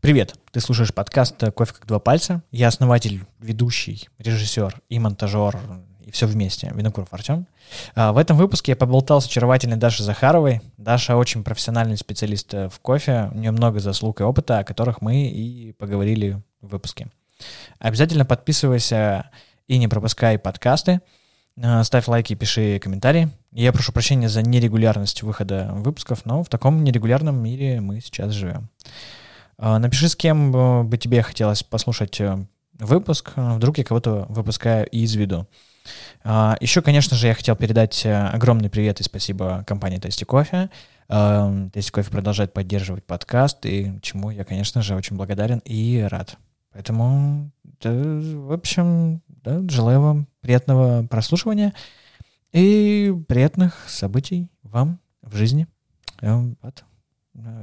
Привет! Ты слушаешь подкаст «Кофе как два пальца». Я основатель, ведущий, режиссер и монтажер, и все вместе, Винокуров Артем. А, в этом выпуске я поболтал с очаровательной Дашей Захаровой. Даша очень профессиональный специалист в кофе, у нее много заслуг и опыта, о которых мы и поговорили в выпуске. Обязательно подписывайся и не пропускай подкасты. А, ставь лайки, пиши комментарии. Я прошу прощения за нерегулярность выхода выпусков, но в таком нерегулярном мире мы сейчас живем. А, напиши, с кем бы тебе хотелось послушать э, выпуск. Вдруг я кого-то выпускаю из виду. А, Еще, конечно же, я хотел передать э, огромный привет и спасибо компании Тести Кофе. Тести Кофе продолжает поддерживать подкаст, и чему я, конечно же, очень благодарен и рад. Поэтому, да, в общем, да, желаю вам приятного прослушивания и приятных событий вам в жизни. Вот.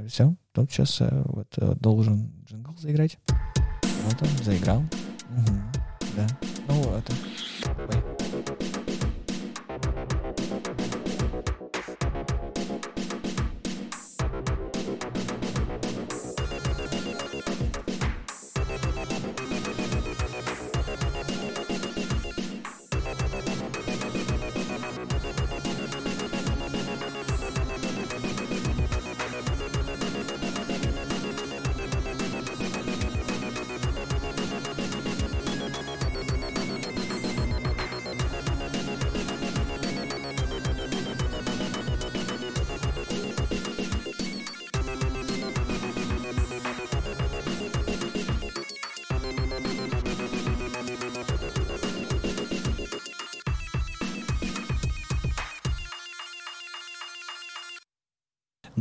Все, тут сейчас э, вот э, должен джингл заиграть. Вот он заиграл. Угу. Да. Ну вот. Ой.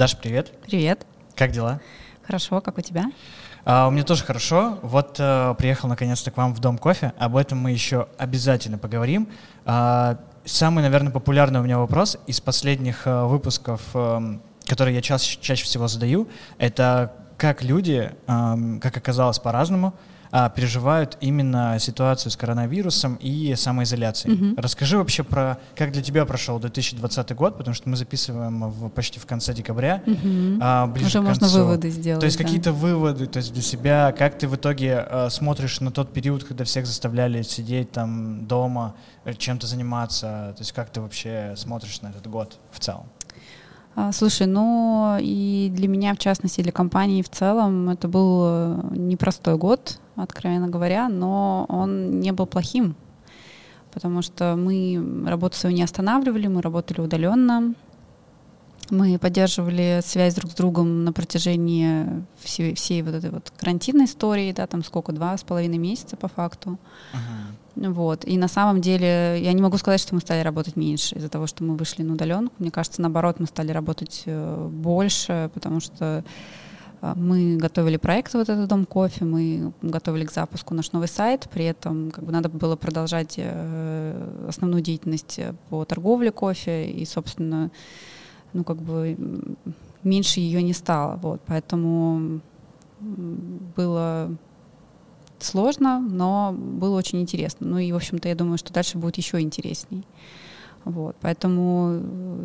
Даша, привет. Привет. Как дела? Хорошо, как у тебя? А, у меня тоже хорошо. Вот а, приехал наконец-то к вам в Дом кофе. Об этом мы еще обязательно поговорим. А, самый, наверное, популярный у меня вопрос из последних а, выпусков, а, которые я чаще, чаще всего задаю, это как люди, а, как оказалось по-разному, а, переживают именно ситуацию с коронавирусом и самоизоляцией. Mm-hmm. Расскажи вообще про, как для тебя прошел 2020 год, потому что мы записываем в, почти в конце декабря. Mm-hmm. А, ближе Уже к концу. можно выводы сделать. То есть да. какие-то выводы, то есть для себя, как ты в итоге а, смотришь на тот период, когда всех заставляли сидеть там дома, э, чем-то заниматься, то есть как ты вообще смотришь на этот год в целом? А, слушай, ну и для меня, в частности, для компании в целом, это был э, непростой год, откровенно говоря, но он не был плохим, потому что мы работу свою не останавливали, мы работали удаленно, мы поддерживали связь друг с другом на протяжении всей, всей вот этой вот карантинной истории, да, там сколько, два с половиной месяца по факту. Uh-huh. Вот. И на самом деле я не могу сказать, что мы стали работать меньше из-за того, что мы вышли на удаленку. Мне кажется, наоборот, мы стали работать э, больше, потому что э, мы готовили проект вот этот Дом кофе, мы готовили к запуску наш новый сайт, при этом как бы надо было продолжать э, основную деятельность по торговле кофе, и, собственно, ну как бы меньше ее не стало. Вот. Поэтому было сложно, но было очень интересно. Ну и, в общем-то, я думаю, что дальше будет еще интересней. Вот, поэтому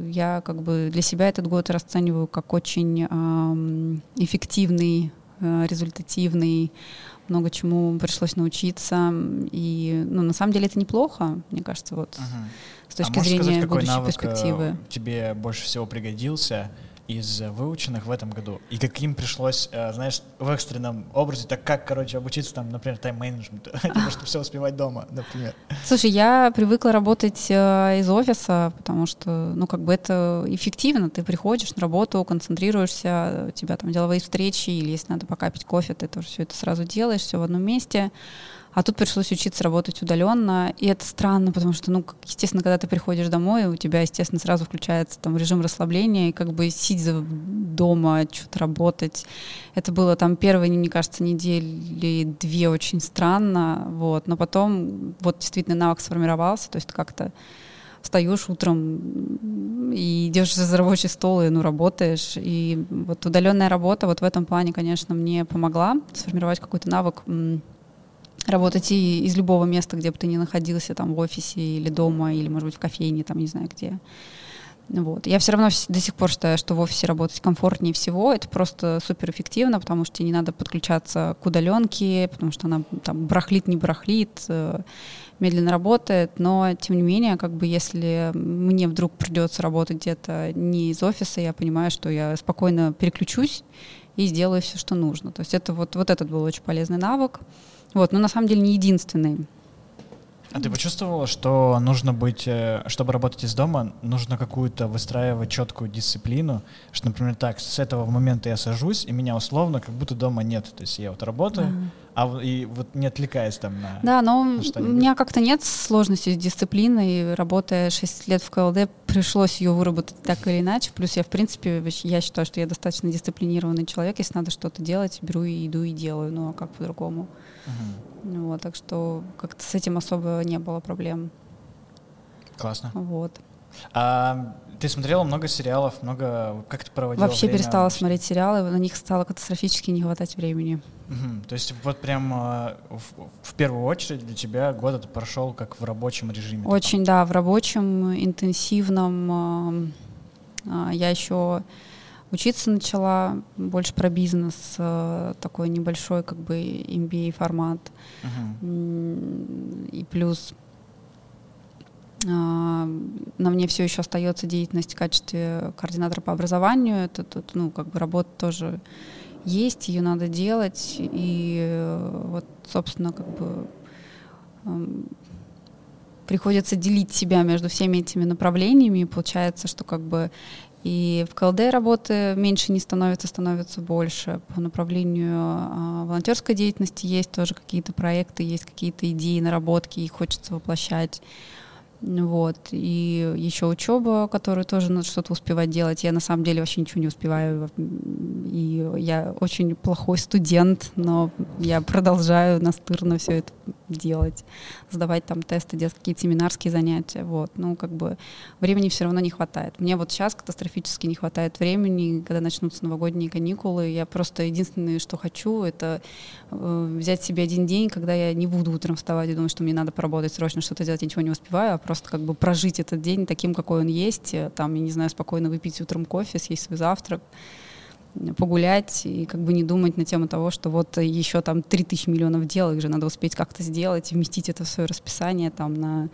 я как бы для себя этот год расцениваю как очень эм, эффективный, э, результативный, много чему пришлось научиться. И ну, на самом деле это неплохо, мне кажется, вот uh-huh. С точки а зрения сказать, какой будущей навык перспективы. Э, тебе больше всего пригодился? из выученных в этом году? И каким пришлось, э, знаешь, в экстренном образе, так как, короче, обучиться там, например, тайм-менеджменту, типа, чтобы все успевать дома, например? Слушай, я привыкла работать э, из офиса, потому что, ну, как бы это эффективно. Ты приходишь на работу, концентрируешься, у тебя там деловые встречи, или если надо покапить кофе, ты тоже все это сразу делаешь, все в одном месте. А тут пришлось учиться работать удаленно, и это странно, потому что, ну, естественно, когда ты приходишь домой, у тебя, естественно, сразу включается там режим расслабления, и как бы сидя дома, что-то работать. Это было там первые, мне кажется, недели две очень странно, вот, но потом вот действительно навык сформировался, то есть как-то встаешь утром и идешь за рабочий стол и ну, работаешь. И вот удаленная работа вот в этом плане, конечно, мне помогла сформировать какой-то навык работать и из любого места, где бы ты ни находился, там в офисе или дома, или, может быть, в кофейне, там, не знаю где. Вот. Я все равно до сих пор считаю, что в офисе работать комфортнее всего. Это просто супер эффективно, потому что не надо подключаться к удаленке, потому что она там брахлит, не брахлит, э, медленно работает. Но, тем не менее, как бы если мне вдруг придется работать где-то не из офиса, я понимаю, что я спокойно переключусь и сделаю все, что нужно. То есть это вот, вот этот был очень полезный навык. Вот, но на самом деле не единственный. А ты почувствовала, что нужно быть, э, чтобы работать из дома, нужно какую-то выстраивать четкую дисциплину, что, например, так, с этого момента я сажусь, и меня условно как будто дома нет. То есть я вот работаю, а и вот не отвлекаясь там на Да, но на у меня как-то нет сложности с дисциплиной. Работая 6 лет в КЛД, пришлось ее выработать так или иначе. Плюс я, в принципе, я считаю, что я достаточно дисциплинированный человек. Если надо что-то делать, беру и иду и делаю. Ну, а как по-другому? Uh-huh. Вот, так что как-то с этим особо не было проблем. Классно. Вот. А ты смотрела много сериалов, много... Как ты проводила Вообще время? перестала смотреть сериалы, на них стало катастрофически не хватать времени. Угу. То есть вот прям э, в, в первую очередь для тебя год это прошел как в рабочем режиме? Очень, таком. да, в рабочем, интенсивном. Э, я еще учиться начала больше про бизнес, э, такой небольшой как бы MBA формат. Угу. И плюс а, на мне все еще остается деятельность в качестве координатора по образованию. Это тут, ну, как бы работа тоже есть, ее надо делать. И э, вот, собственно, как бы приходится делить себя между всеми этими направлениями. И получается, что как бы и в КЛД работы меньше не становится, становится больше. По направлению э, волонтерской деятельности есть тоже какие-то проекты, есть какие-то идеи, наработки, их хочется воплощать. Вот. И еще учеба, которую тоже надо что-то успевать делать. Я на самом деле вообще ничего не успеваю. И я очень плохой студент, но я продолжаю настырно все это делать. Сдавать там тесты, делать какие-то семинарские занятия. Вот. Ну, как бы времени все равно не хватает. Мне вот сейчас катастрофически не хватает времени, когда начнутся новогодние каникулы. Я просто единственное, что хочу, это э, взять себе один день, когда я не буду утром вставать и думать, что мне надо поработать срочно, что-то делать, я ничего не успеваю, а просто как бы прожить этот день таким, какой он есть, э, там, я не знаю, спокойно выпить утром кофе, съесть свой завтрак, погулять и как бы не думать на тему того, что вот еще там 3000 миллионов дел, их же надо успеть как-то сделать, вместить это в свое расписание там на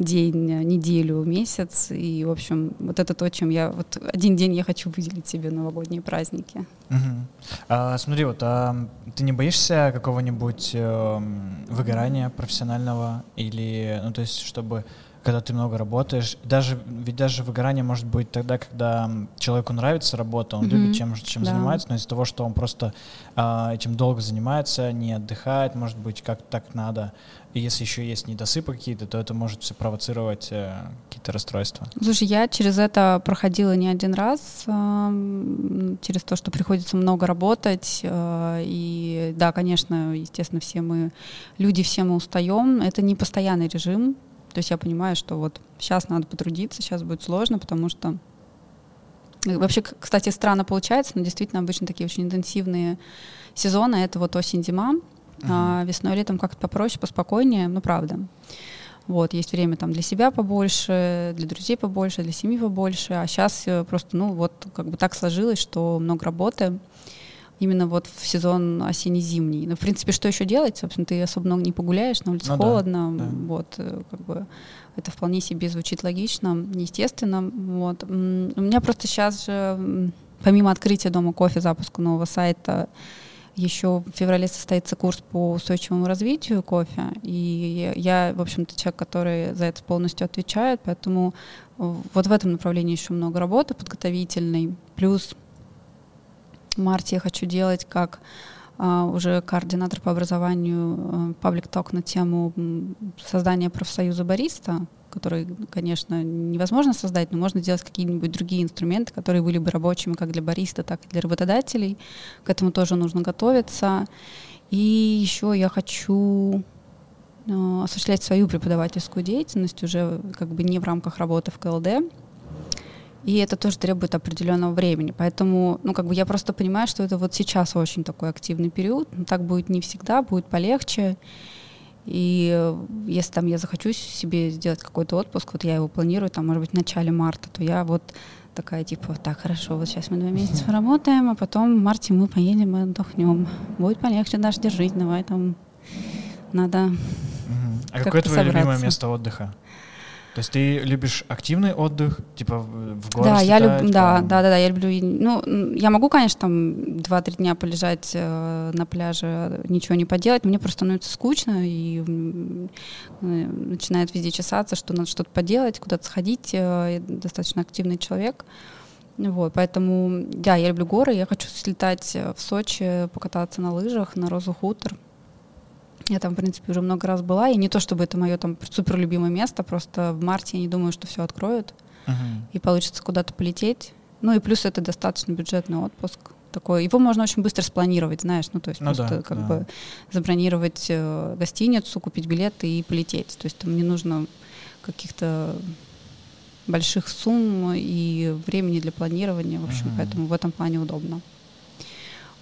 день, неделю, месяц. И, в общем, вот это то, чем я... Вот один день я хочу выделить себе новогодние праздники. Угу. А, смотри, вот а ты не боишься какого-нибудь э, выгорания профессионального или, ну, то есть, чтобы когда ты много работаешь. Даже, ведь даже выгорание может быть тогда, когда человеку нравится работа, он mm-hmm. любит чем, чем да. занимается, но из-за того, что он просто а, этим долго занимается, не отдыхает, может быть, как так надо. И если еще есть недосыпы какие-то, то это может все провоцировать э, какие-то расстройства. Слушай, я через это проходила не один раз, э, через то, что приходится много работать. Э, и да, конечно, естественно, все мы люди, все мы устаем. Это не постоянный режим, то есть я понимаю, что вот сейчас надо потрудиться, сейчас будет сложно, потому что э, Вообще, кстати, странно получается, но действительно обычно такие очень интенсивные сезоны. Это вот осень-зима, uh-huh. а весной летом как-то попроще, поспокойнее, ну правда. Вот, есть время там для себя побольше, для друзей побольше, для семьи побольше. А сейчас э, просто, ну вот, как бы так сложилось, что много работы именно вот в сезон осенне-зимний. Ну, в принципе, что еще делать? Собственно, ты особо много не погуляешь, на улице ну, холодно, да, да. вот, э, как бы это вполне себе звучит логично, естественно. Вот. У меня просто сейчас же, помимо открытия дома кофе, запуска нового сайта, еще в феврале состоится курс по устойчивому развитию кофе, и я, в общем-то, человек, который за это полностью отвечает, поэтому вот в этом направлении еще много работы подготовительной, плюс марте я хочу делать как а, уже координатор по образованию паблик uh, ток на тему создания профсоюза бариста, который, конечно, невозможно создать, но можно делать какие-нибудь другие инструменты, которые были бы рабочими как для бариста, так и для работодателей. К этому тоже нужно готовиться. И еще я хочу uh, осуществлять свою преподавательскую деятельность уже как бы не в рамках работы в КЛД, и это тоже требует определенного времени. Поэтому, ну, как бы я просто понимаю, что это вот сейчас очень такой активный период. Но так будет не всегда, будет полегче. И э, если там я захочу себе сделать какой-то отпуск, вот я его планирую, там, может быть, в начале марта, то я вот такая типа, так, хорошо, вот сейчас мы два месяца поработаем, а потом в марте мы поедем и отдохнем. Будет полегче даже держать, давай там надо. А какое твое собраться. любимое место отдыха? То есть ты любишь активный отдых, типа в горы Да, я люблю, да, да, да, да, я люблю. Ну, я могу, конечно, там два-три дня полежать э, на пляже, ничего не поделать, мне просто становится скучно и э, начинает везде чесаться, что надо что-то поделать, куда-то сходить. Э, я достаточно активный человек. Вот, поэтому, да, я люблю горы, я хочу слетать в Сочи, покататься на лыжах, на Розу Хутор. Я там, в принципе, уже много раз была, и не то чтобы это мое там супер любимое место, просто в марте я не думаю, что все откроют, uh-huh. и получится куда-то полететь. Ну и плюс это достаточно бюджетный отпуск. Такой, его можно очень быстро спланировать, знаешь, ну то есть ну, просто да, как да. бы забронировать э, гостиницу, купить билеты и полететь. То есть там не нужно каких-то больших сумм и времени для планирования, в общем, uh-huh. поэтому в этом плане удобно.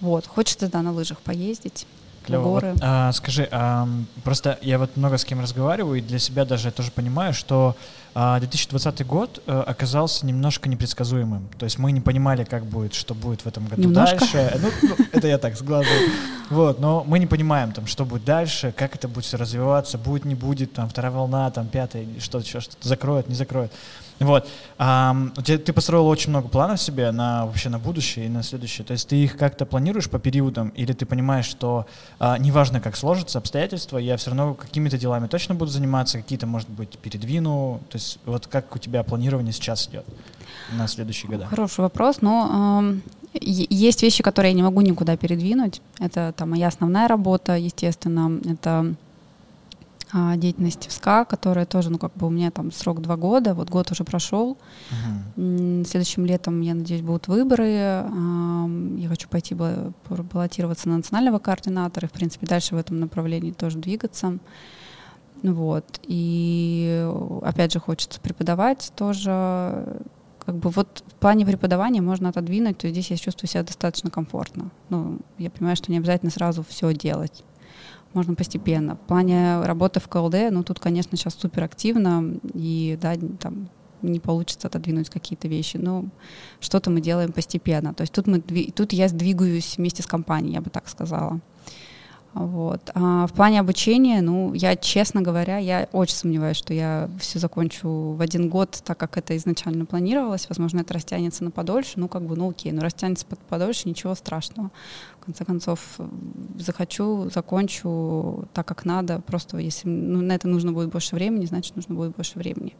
Вот, хочется, да, на лыжах поездить. Клево. горы. Вот, а, скажи, а, просто я вот много с кем разговариваю, и для себя даже я тоже понимаю, что а, 2020 год а, оказался немножко непредсказуемым. То есть мы не понимали, как будет, что будет в этом году немножко? дальше. Ну, ну, это я так сглазываю. Вот, но мы не понимаем, там, что будет дальше, как это будет все развиваться, будет, не будет, там, вторая волна, там, пятая, что-то еще, что-то закроет, не закроет. Вот. А, ты построил очень много планов себе на вообще на будущее и на следующее. То есть ты их как-то планируешь по периодам, или ты понимаешь, что а, неважно, как сложатся обстоятельства, я все равно какими-то делами точно буду заниматься, какие-то, может быть, передвину. То есть вот как у тебя планирование сейчас идет на следующие года? Хороший вопрос, но э, есть вещи, которые я не могу никуда передвинуть. Это там моя основная работа, естественно, это а, деятельности в СКА, которая тоже, ну, как бы у меня там срок два года, вот год уже прошел. Uh-huh. Следующим летом, я надеюсь, будут выборы. Я хочу пойти баллотироваться на национального координатора и, в принципе, дальше в этом направлении тоже двигаться. Вот. И опять же хочется преподавать тоже. Как бы вот в плане преподавания можно отодвинуть, то здесь я чувствую себя достаточно комфортно. Ну, я понимаю, что не обязательно сразу все делать можно постепенно. В плане работы в КЛД, ну тут, конечно, сейчас супер активно, и да, там не получится отодвинуть какие-то вещи, но что-то мы делаем постепенно. То есть тут, мы, тут я сдвигаюсь вместе с компанией, я бы так сказала. Вот. А в плане обучения, ну, я, честно говоря, я очень сомневаюсь, что я все закончу в один год, так как это изначально планировалось. Возможно, это растянется на подольше. Ну, как бы, ну, окей, ну, растянется под подольше, ничего страшного. Конце концов, захочу, закончу так, как надо. Просто если ну, на это нужно будет больше времени, значит, нужно будет больше времени.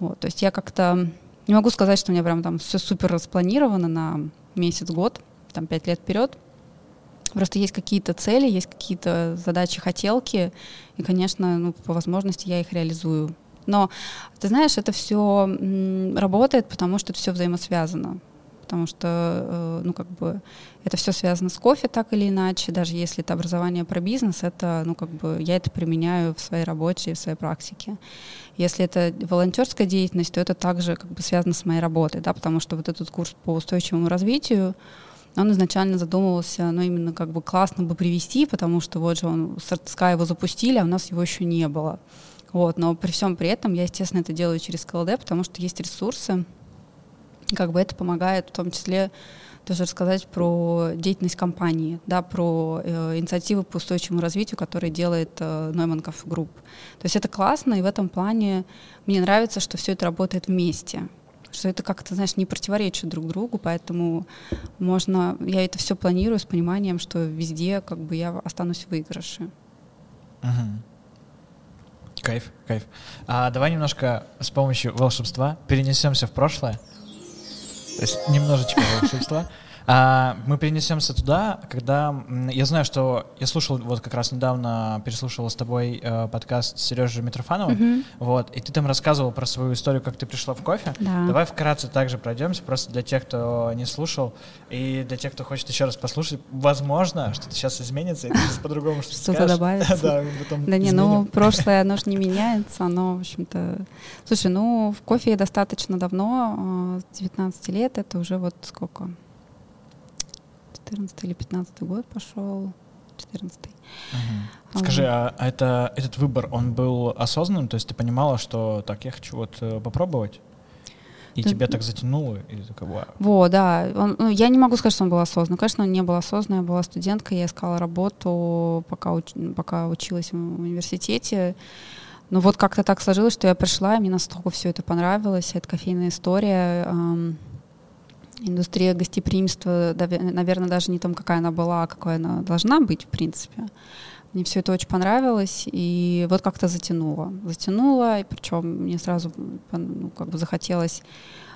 Вот. То есть я как-то не могу сказать, что у меня прям там все супер распланировано на месяц-год, там, пять лет вперед. Просто есть какие-то цели, есть какие-то задачи, хотелки, и, конечно, ну, по возможности я их реализую. Но, ты знаешь, это все работает, потому что это все взаимосвязано. Потому что, э, ну, как бы, это все связано с кофе так или иначе. Даже если это образование про бизнес, это, ну, как бы, я это применяю в своей работе, в своей практике. Если это волонтерская деятельность, то это также как бы связано с моей работой, да, потому что вот этот курс по устойчивому развитию, он изначально задумывался, ну, именно как бы классно бы привести, потому что вот же он, СКА его запустили, а у нас его еще не было. Вот, но при всем при этом я, естественно, это делаю через КЛД, потому что есть ресурсы, как бы это помогает в том числе тоже рассказать про деятельность компании, да, про э, инициативы по устойчивому развитию, которые делает э, Neumann Coffee Group. То есть это классно, и в этом плане мне нравится, что все это работает вместе что это как-то, знаешь, не противоречит друг другу, поэтому можно, я это все планирую с пониманием, что везде как бы я останусь в выигрыше. Угу. Кайф, кайф. А давай немножко с помощью волшебства перенесемся в прошлое. Немножечко волшебства. А, мы перенесемся туда, когда я знаю, что я слушал вот как раз недавно переслушивал с тобой э, подкаст Сережи Митрофанова, mm-hmm. вот, и ты там рассказывал про свою историю, как ты пришла в кофе. Да. Давай вкратце также пройдемся, просто для тех, кто не слушал, и для тех, кто хочет еще раз послушать, возможно, что-то сейчас изменится, и ты сейчас по-другому что-то Что-то добавится. да, Да не, ну прошлое, оно же не меняется, оно, в общем-то... Слушай, ну в кофе я достаточно давно, с 19 лет, это уже вот сколько? 14 или 15 год пошел. 14 Угу. Скажи, а, это, этот выбор, он был осознанным? То есть ты понимала, что так, я хочу вот э, попробовать? И да. тебя так затянуло? И такая, вау. Во, да. Он, ну, я не могу сказать, что он был осознанным. Конечно, он не был осознанным. Я была студенткой, я искала работу, пока, уч, пока училась в университете. Но вот как-то так сложилось, что я пришла, и мне настолько все это понравилось. Это кофейная история. Эм, индустрия гостеприимства, наверное, даже не том, какая она была, а какой она должна быть, в принципе. Мне все это очень понравилось, и вот как-то затянуло. Затянуло, и причем мне сразу ну, как бы захотелось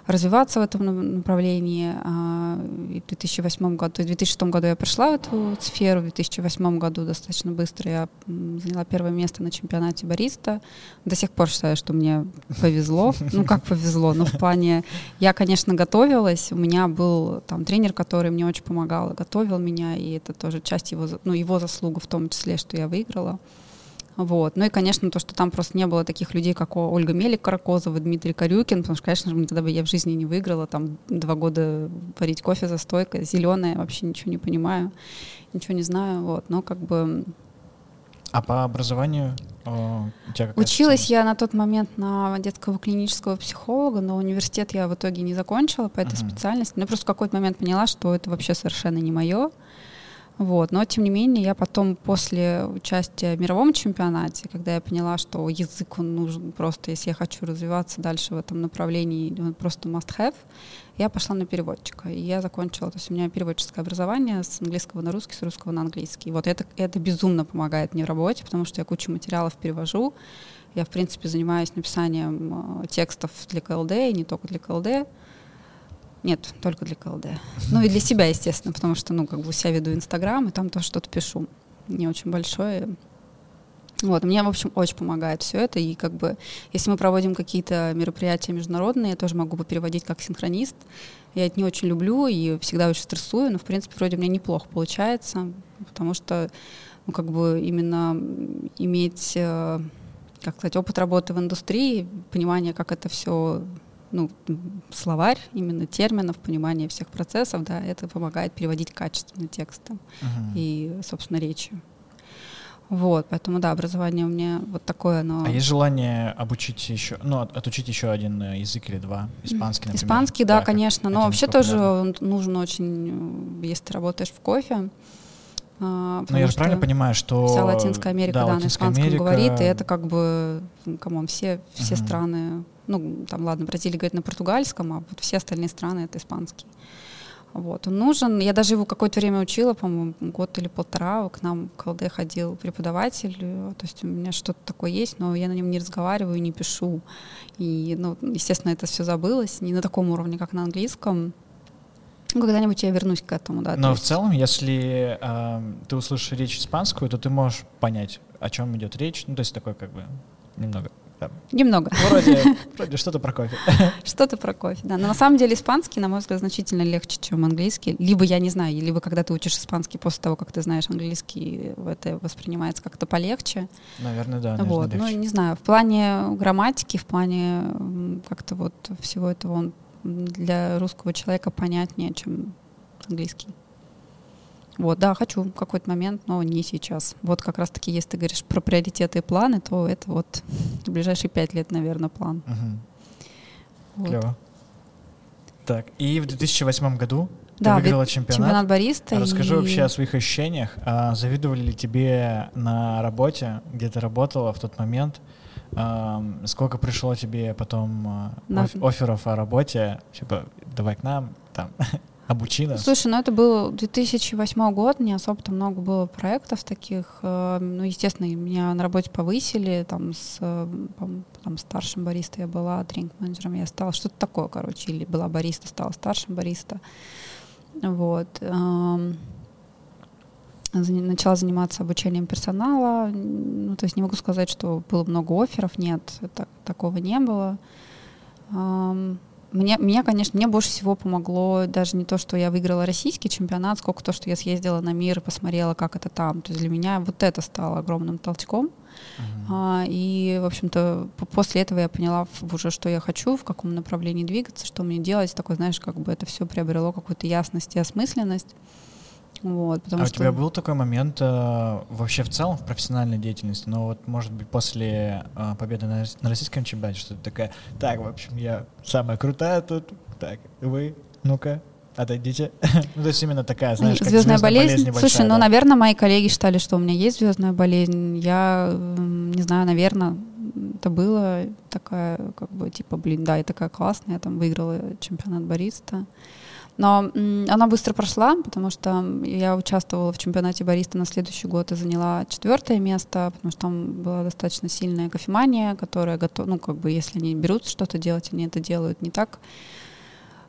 развиваться в этом направлении. А, в 2008 году, в 2006 году я пришла в эту сферу, в 2008 году достаточно быстро я заняла первое место на чемпионате бариста. До сих пор считаю, что мне повезло. Ну, как повезло, но в плане... Я, конечно, готовилась. У меня был там тренер, который мне очень помогал, готовил меня, и это тоже часть его, ну, его заслуга в том числе, что я выиграла. Вот. Ну и, конечно, то, что там просто не было таких людей, как Ольга Мелик Каракозова, Дмитрий Корюкин, потому что, конечно же, тогда бы я в жизни не выиграла, там два года варить кофе за стойкой, зеленая, вообще ничего не понимаю, ничего не знаю, вот, но как бы... А по образованию у тебя Училась я на тот момент на детского клинического психолога, но университет я в итоге не закончила по этой uh-huh. специальности. Но просто в какой-то момент поняла, что это вообще совершенно не мое. Вот. Но, тем не менее, я потом после участия в мировом чемпионате, когда я поняла, что язык он нужен просто, если я хочу развиваться дальше в этом направлении, он просто must-have, я пошла на переводчика. И я закончила, то есть у меня переводческое образование с английского на русский, с русского на английский. Вот это, это безумно помогает мне в работе, потому что я кучу материалов перевожу. Я, в принципе, занимаюсь написанием э, текстов для КЛД, и не только для КЛД. Нет, только для КЛД. Ну и для себя, естественно, потому что, ну, как бы у себя веду Инстаграм, и там тоже что-то пишу. Не очень большое. Вот, мне, в общем, очень помогает все это, и как бы, если мы проводим какие-то мероприятия международные, я тоже могу бы переводить как синхронист. Я это не очень люблю и всегда очень стрессую, но, в принципе, вроде меня неплохо получается, потому что, ну, как бы, именно иметь, э, как сказать, опыт работы в индустрии, понимание, как это все ну, словарь именно терминов, понимание всех процессов, да, это помогает переводить качественно текстом uh-huh. и, собственно, речью. Вот, поэтому, да, образование у меня вот такое, но... А есть желание обучить еще, ну, отучить еще один э, язык или два? Испанский, например? Испанский, да, да конечно, но вообще тоже нужен очень, э, если ты работаешь в кофе, а, ну, я же правильно понимаю, что... Вся Латинская Америка, да, да на испанском Америка... говорит, и это как бы, come on, все, все uh-huh. страны ну, там, ладно, Бразилия говорит на португальском, а вот все остальные страны — это испанский. Вот, он нужен. Я даже его какое-то время учила, по-моему, год или полтора. К нам в КЛД ходил преподаватель. То есть у меня что-то такое есть, но я на нем не разговариваю, не пишу. И, ну, естественно, это все забылось. Не на таком уровне, как на английском. Ну, когда-нибудь я вернусь к этому, да. Но в целом, если э, ты услышишь речь испанскую, то ты можешь понять, о чем идет речь. Ну, то есть такой как бы немного да. Немного. Вроде, вроде что-то про кофе. Что-то про кофе, да. Но на самом деле испанский, на мой взгляд, значительно легче, чем английский. Либо, я не знаю, либо когда ты учишь испанский после того, как ты знаешь английский, это воспринимается как-то полегче. Наверное, да. Вот. Ну, не знаю, в плане грамматики, в плане как-то вот всего этого он для русского человека понятнее, чем английский. Вот, да, хочу в какой-то момент, но не сейчас. Вот как раз-таки, если ты говоришь про приоритеты и планы, то это вот в ближайшие пять лет, наверное, план. Угу. Вот. Клево. Так, и в 2008 году да, ты выиграла чемпионат. чемпионат бариста. Расскажи и... вообще о своих ощущениях. А, завидовали ли тебе на работе, где ты работала в тот момент? А, сколько пришло тебе потом а, на... офферов о работе? Типа, давай к нам, там, Обучи нас. Слушай, ну это был 2008 год, не особо-то много было проектов таких. Э, ну, естественно, меня на работе повысили, там с там, старшим бариста я была, дринк-менеджером я стала, что-то такое, короче, или была бариста, стала старшим бариста. Вот. Начала заниматься обучением персонала. Ну, то есть не могу сказать, что было много офферов, нет, это, такого не было. Мне, мне, конечно, мне больше всего помогло даже не то, что я выиграла российский чемпионат, сколько то, что я съездила на мир и посмотрела, как это там. То есть для меня вот это стало огромным толчком. Uh-huh. И, в общем-то, после этого я поняла уже, что я хочу, в каком направлении двигаться, что мне делать. Такой, знаешь, как бы это все приобрело какую-то ясность и осмысленность. Вот, потому а что... у тебя был такой момент э, вообще в целом в профессиональной деятельности, но вот может быть после э, победы на, на российском чемпионате, что ты такая, так, в общем, я самая крутая тут, так, вы, ну-ка, отойдите. ну, то есть именно такая, знаешь, как звездная болезнь. болезнь небольшая, Слушай, ну, да. наверное, мои коллеги считали, что у меня есть звездная болезнь. Я не знаю, наверное, это было такая, как бы, типа, блин, да, я такая классная, я там выиграла чемпионат бариста. Но она быстро прошла, потому что я участвовала в чемпионате бариста на следующий год и заняла четвертое место, потому что там была достаточно сильная кофемания, которая готова, ну, как бы, если они берут что-то делать, они это делают не так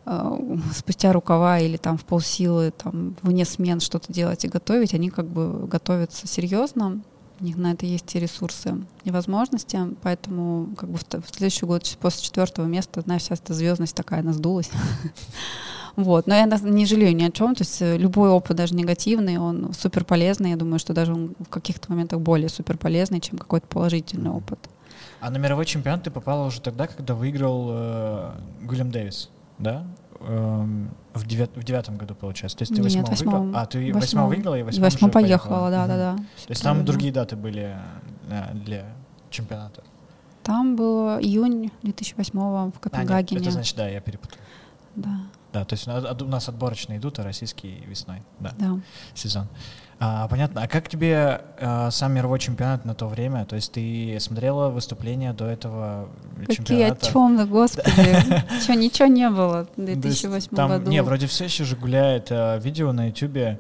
э, спустя рукава или там в полсилы, там вне смен что-то делать и готовить, они как бы готовятся серьезно, у них на это есть и ресурсы, и возможности, поэтому как бы в, следующий год после четвертого места, знаешь, вся эта звездность такая наздулась. Вот, но я не жалею ни о чем, то есть э, любой опыт, даже негативный, он супер полезный, я думаю, что даже он в каких-то моментах более супер полезный, чем какой-то положительный опыт. А на мировой чемпионат ты попала уже тогда, когда выиграл э, Гулем Дэвис, да? Эм, в, девят, в девятом году, получается. То есть ты Нет, восьмого восьмом. А, ты Восьмом. восьмого выиграла и восьмом уже поехала, да, Мгм. да, да. То есть там другие даты были э, для чемпионата? Там был июнь 2008 в А, нет, Копенгагене. это значит, да, я перепутал. Да, Да, то есть у нас отборочные идут, а российские весной, да, да. сезон. А, понятно. А как тебе э, сам мировой чемпионат на то время? То есть ты смотрела выступления до этого Какие чемпионата? о чем, да, господи. Чё, ничего не было в То есть 2008 там, году. Не, вроде все еще же гуляет э, видео на ютубе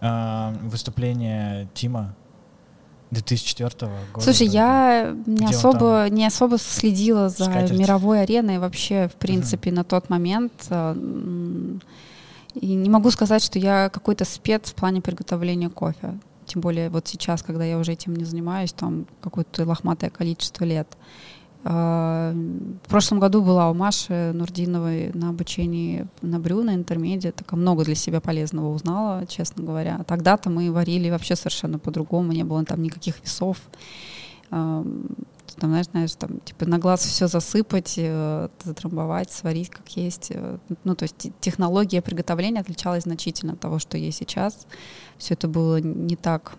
э, выступление Тима 2004 года. Слушай, я не особо, не особо следила за мировой ареной вообще, в принципе, на тот момент. А, И не могу сказать, что я какой-то спец в плане приготовления кофе. Тем более вот сейчас, когда я уже этим не занимаюсь, там какое-то лохматое количество лет. А, В прошлом году была у Маши Нурдиновой на обучении на брю, на интермедиа. Так много для себя полезного узнала, честно говоря. Тогда-то мы варили вообще совершенно по-другому, не было там никаких весов. А, Там, знаешь, знаешь, там, типа на глаз все засыпать, э, затрамбовать, сварить как есть. э, Ну, то есть те- технология приготовления отличалась значительно от того, что есть сейчас. Все это было не так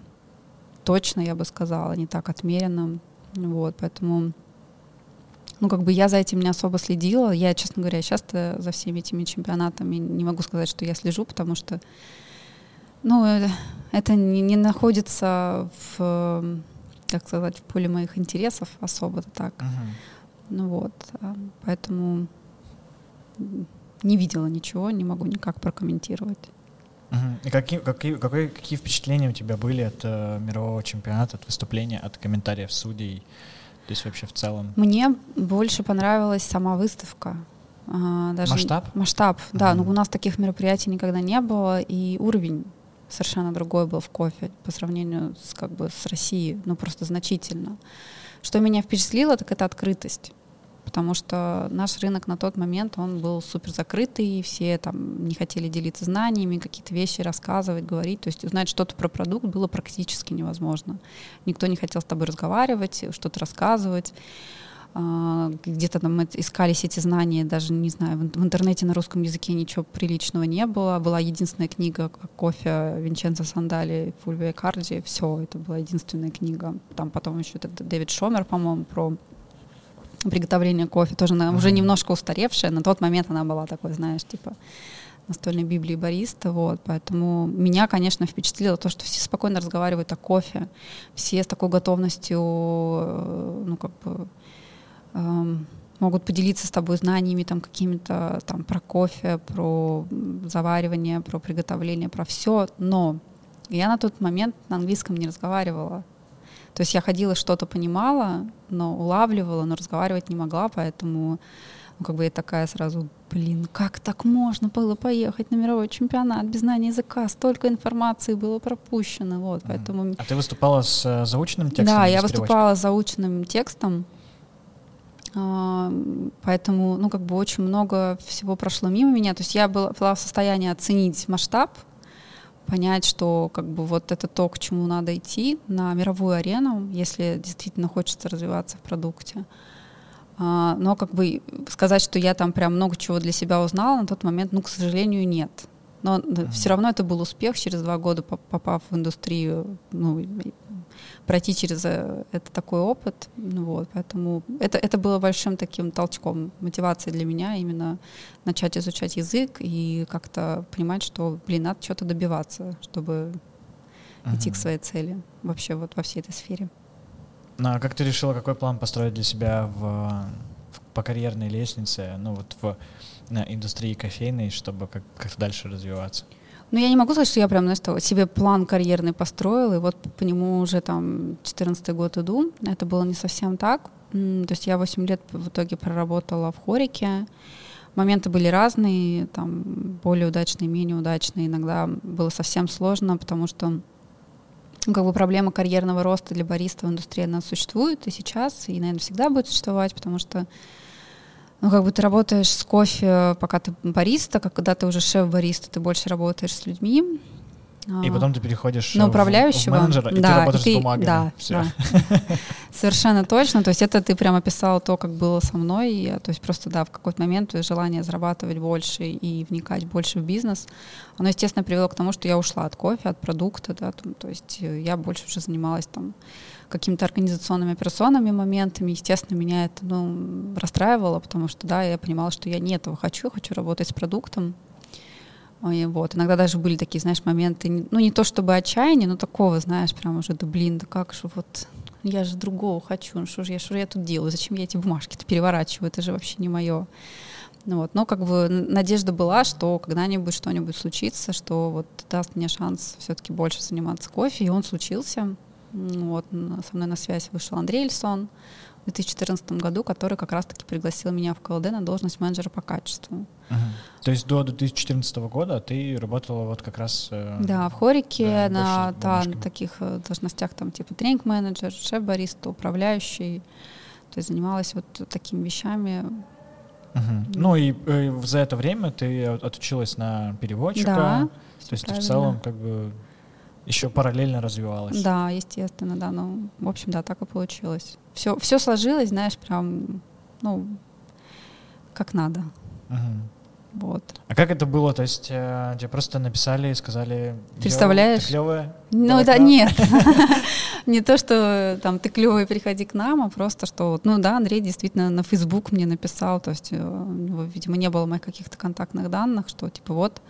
точно, я бы сказала, не так отмеренно. Вот, поэтому ну, как бы я за этим не особо следила. Я, честно говоря, часто за всеми этими чемпионатами не могу сказать, что я слежу, потому что, ну, э, это не, не находится в, как сказать, в поле моих интересов особо-то так. Мгм. Ну вот, а, поэтому не видела ничего, не могу никак прокомментировать. Мгм. И какие, какие, какие, какие впечатления у тебя были от э, мирового чемпионата, от выступления, от комментариев судей? То есть вообще в целом? Мне больше понравилась сама выставка. А, даже Масштаб? Масштаб, да. Мгм. Но у нас таких мероприятий никогда не было, и уровень совершенно другой был в кофе по сравнению с, как бы, с Россией, ну просто значительно. Что меня впечатлило, так это открытость. Потому что наш рынок на тот момент, он был супер закрытый, все там не хотели делиться знаниями, какие-то вещи рассказывать, говорить. То есть узнать что-то про продукт было практически невозможно. Никто не хотел с тобой разговаривать, что-то рассказывать. А, Где-то там мы искались эти знания, даже, не знаю, в ин- в интернете на русском языке ничего приличного не было. Была единственная книга о кофе Винченцо Сандали, Фульвия Карди. Все, это была единственная книга. Там потом еще этот Дэвид Шомер, по-моему, про приготовление кофе. Тоже она уже немножко устаревшая. На тот момент она была такой, знаешь, типа настольной библии бариста, вот, поэтому меня, конечно, впечатлило то, что все спокойно разговаривают о кофе, все с такой готовностью, э, ну, как бы, могут поделиться с тобой знаниями там какими-то там про кофе, про заваривание, про приготовление, про все, но я на тот момент на английском не разговаривала. То есть я ходила, что-то понимала, но улавливала, но разговаривать не могла, поэтому ну, как бы я такая сразу, блин, как так можно было поехать на мировой чемпионат без знания языка, столько информации было пропущено, вот, поэтому... А ты выступала с э, заученным текстом? Да, я выступала с заученным текстом, поэтому, ну, как бы очень много всего прошло мимо меня, то есть я была, была в состоянии оценить масштаб, понять, что как бы вот это то, к чему надо идти на мировую арену, если действительно хочется развиваться в продукте. А, но как бы сказать, что я там прям много чего для себя узнала на тот момент, ну, к сожалению, нет. Но mm-hmm. все равно это был успех через два года, попав в индустрию, ну, пройти через э, это такой опыт. Ну, вот, поэтому это, это было большим таким толчком, мотивацией для меня именно начать изучать язык и как-то понимать, что, блин, надо что-то добиваться, чтобы uh-huh. идти к своей цели вообще вот во всей этой сфере. Ну, а как ты решила, какой план построить для себя в, в, по карьерной лестнице, ну вот в на индустрии кофейной, чтобы как, как дальше развиваться? Ну, я не могу сказать, что я прям знаешь, себе план карьерный построил, и вот по нему уже там 14 год иду. Это было не совсем так. То есть я 8 лет в итоге проработала в хорике. Моменты были разные, там более удачные, менее удачные. Иногда было совсем сложно, потому что ну, как бы проблема карьерного роста для бариста в индустрии, она существует и сейчас, и, наверное, всегда будет существовать, потому что ну, как бы ты работаешь с кофе, пока ты бариста, когда ты уже шеф-бариста, ты больше работаешь с людьми. И потом ты переходишь на управляющего. В, в менеджера, и да, ты работаешь и ты, с бумагами. Да, Все. да. Совершенно точно. То есть это ты прям описал то, как было со мной. И, то есть просто, да, в какой-то момент желание зарабатывать больше и вникать больше в бизнес, оно, естественно, привело к тому, что я ушла от кофе, от продукта, да, там, то есть э, я больше уже занималась там какими-то организационными операционными моментами. Естественно, меня это ну, расстраивало, потому что, да, я понимала, что я не этого хочу, хочу работать с продуктом. И вот. Иногда даже были такие, знаешь, моменты, ну, не то чтобы отчаяние, но такого, знаешь, прям уже, да блин, да как же вот, я же другого хочу, ну что же я, что же я тут делаю, зачем я эти бумажки-то переворачиваю, это же вообще не мое. Ну вот. Но как бы надежда была, что когда-нибудь что-нибудь случится, что вот даст мне шанс все-таки больше заниматься кофе, и он случился. Вот, со мной на связь вышел Андрей Эльсон в 2014 году, который как раз-таки пригласил меня в КЛД на должность менеджера по качеству. Угу. То есть до 2014 года ты работала вот как раз... Э, да, в Хорике, да, на, на таких э, должностях, там, типа тренинг-менеджер, шеф-бариста, управляющий. То есть занималась вот такими вещами. Угу. Ну и э, за это время ты отучилась на переводчика. Да, то есть ты в целом как бы еще параллельно развивалась. Да, естественно, да. Ну, в общем, да, так и получилось. Все, все сложилось, знаешь, прям, ну, как надо. Угу. Вот. А как это было? То есть э, тебе просто написали и сказали... Представляешь? Ты клевая? Ну да, нет. Не то, что там ты клевый, приходи к нам, а просто, что, ну да, Андрей действительно на Facebook мне написал, то есть, э, видимо, не было моих каких-то контактных данных, что типа вот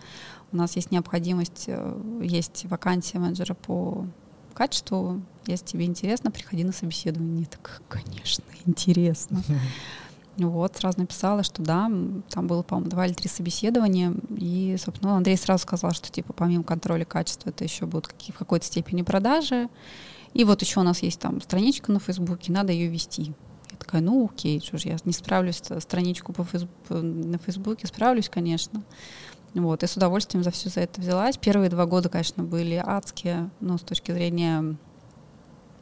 у нас есть необходимость, э, есть вакансия менеджера по качеству, если тебе интересно, приходи на собеседование. Я так, конечно, интересно. Вот, сразу написала, что да, там было, по-моему, два или три собеседования, и, собственно, Андрей сразу сказал, что, типа, помимо контроля качества, это еще будут какие, в какой-то степени продажи, и вот еще у нас есть там страничка на Фейсбуке, надо ее вести. Я такая, ну окей, что ж, я не справлюсь, страничку по фейсбу- на Фейсбуке справлюсь, конечно. Вот, и с удовольствием за все за это взялась. Первые два года, конечно, были адские, но с точки зрения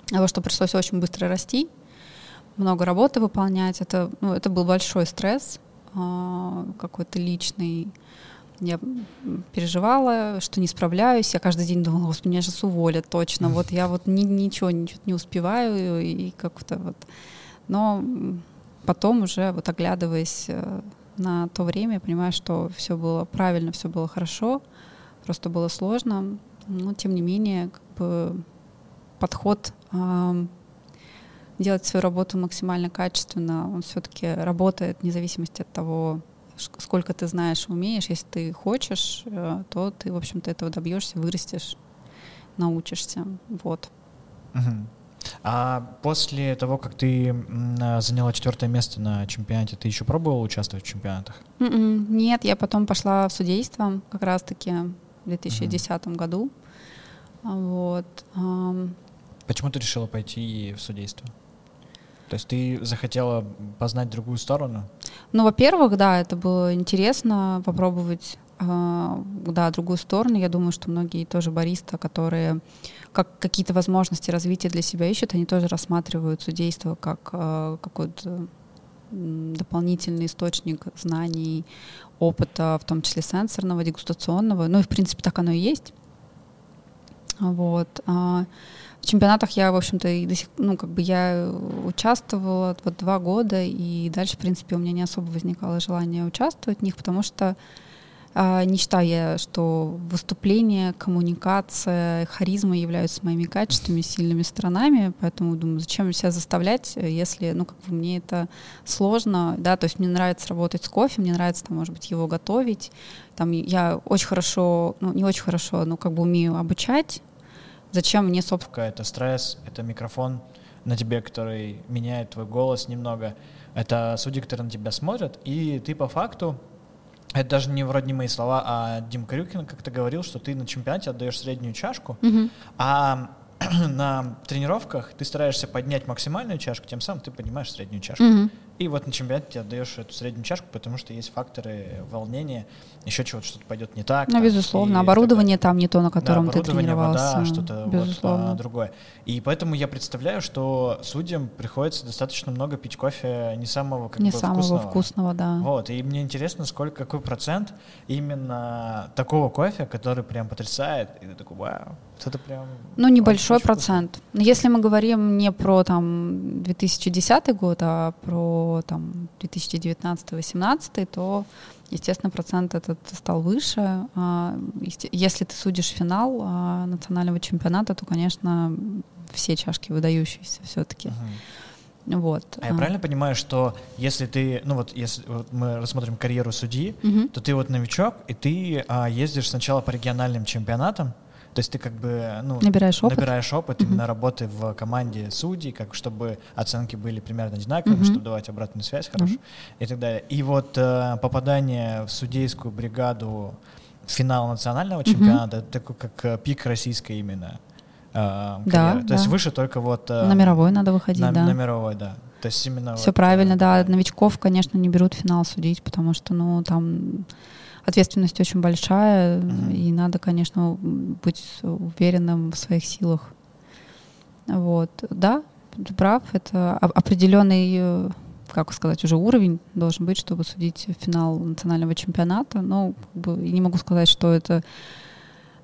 того, что пришлось очень быстро расти, много работы выполнять. Это, ну, это был большой стресс э, какой-то личный. Я переживала, что не справляюсь. Я каждый день думала, господи, меня сейчас уволят точно. Вот я вот ни, ничего, ничего не успеваю. И как-то вот... Но потом уже вот оглядываясь э, на то время, я понимаю, что все было правильно, все было хорошо, просто было сложно. Но тем не менее, как бы подход э, делать свою работу максимально качественно, он все-таки работает вне зависимости от того, сколько ты знаешь, умеешь. Если ты хочешь, э, то ты, в общем-то, этого добьешься, вырастешь, научишься. Вот. Угу. А после того, как ты заняла четвертое место на чемпионате, ты еще пробовала участвовать в чемпионатах? Mm-mm. М-м, нет, я потом пошла в судейство как раз-таки в 2010 mm-hmm. году. Вот. Почему ты решила пойти в судейство? То есть ты захотела познать другую сторону? Ну, во-первых, да, это было интересно попробовать а, да, другую сторону. Я думаю, что многие тоже бариста, которые как какие-то возможности развития для себя ищут, они тоже рассматривают судейство как э, какой-то дополнительный источник знаний, опыта, в том числе сенсорного, дегустационного. Ну и, в принципе, так оно и есть. Вот. А в чемпионатах я, в общем-то, ну, как бы я участвовала вот два года, и дальше, в принципе, у меня не особо возникало желания участвовать в них, потому что не считаю я, что выступление, коммуникация, харизма являются моими качествами, сильными сторонами, поэтому думаю, зачем себя заставлять, если, ну, как бы мне это сложно, да, то есть мне нравится работать с кофе, мне нравится, там, может быть, его готовить, там, я очень хорошо, ну, не очень хорошо, но как бы умею обучать, зачем мне, собственно... Это стресс, это микрофон на тебе, который меняет твой голос немного, это судьи, которые на тебя смотрят, и ты по факту это даже не вроде не мои слова, а Дим Крюкин как-то говорил, что ты на чемпионате отдаешь среднюю чашку, Мгм. а на тренировках ты стараешься поднять максимальную чашку, тем самым ты поднимаешь среднюю чашку. Мгм. И вот на чемпионате ты отдаешь эту среднюю чашку, потому что есть факторы волнения, еще чего-то, что-то пойдет не так. Ну, там, безусловно, оборудование там не то, на да, котором ты оборудование, тренировался. вода, что-то вот, безусловно. а, другое. И поэтому я представляю, что судьям приходится достаточно много пить кофе не самого как не бы, самого вкусного. вкусного, да. Вот, и мне интересно, сколько, какой процент именно такого кофе, который прям потрясает, и ты такой, вау, вот это прям... Ну, небольшой вкусно». процент. Но если мы говорим не про там 2010 год, а про там 2019-2018, то, естественно, процент этот стал выше. А, Если ты судишь финал а, национального чемпионата, то, конечно, все чашки выдающиеся все-таки. Мгм. Вот. А я правильно понимаю, что если ты, ну вот если вот мы рассмотрим карьеру судьи, Мгм. то ты вот новичок, и ты а, ездишь сначала по региональным чемпионатам, то есть ты как бы, ну, Набираешь опыт. набираешь опыт Мгм. именно работы в команде судей, как чтобы оценки были примерно одинаковыми, Мгм. чтобы давать обратную связь хорошую и так далее. И вот э, попадание в судейскую бригаду в финал национального чемпионата, это такой как э, пик российской именно э, Да. То есть да. выше только вот... э, На мировой надо выходить, на, да. на мировой, да. То есть именно Все вот, правильно, э, да. Новичков, конечно, не берут финал судить, потому что, ну, там ответственность очень большая, Мгм. и надо, конечно, быть уверенным в своих силах. Вот, да, ты прав, это определенный, как сказать, уже уровень должен быть, чтобы судить финал национального чемпионата. Но как бы, я не могу сказать, что это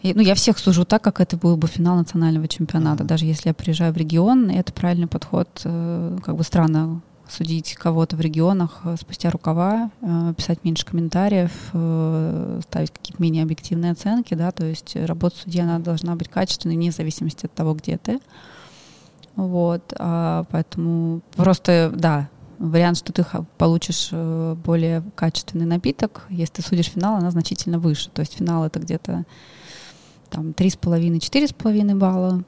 ну, я всех сужу так, как это был бы финал национального чемпионата. Мгм. Даже если я приезжаю в регион, это правильный подход. э, Как бы странно судить кого-то в регионах э, спустя рукава, э, писать меньше комментариев, э, ставить какие-то менее объективные оценки, да, то есть работа судьи, она должна быть качественной вне зависимости от того, где ты. Вот, а, поэтому просто, да, вариант, что ты получишь более качественный напиток, если ты судишь финал, она значительно выше. То есть финал это где-то там 3,5-4,5 балла.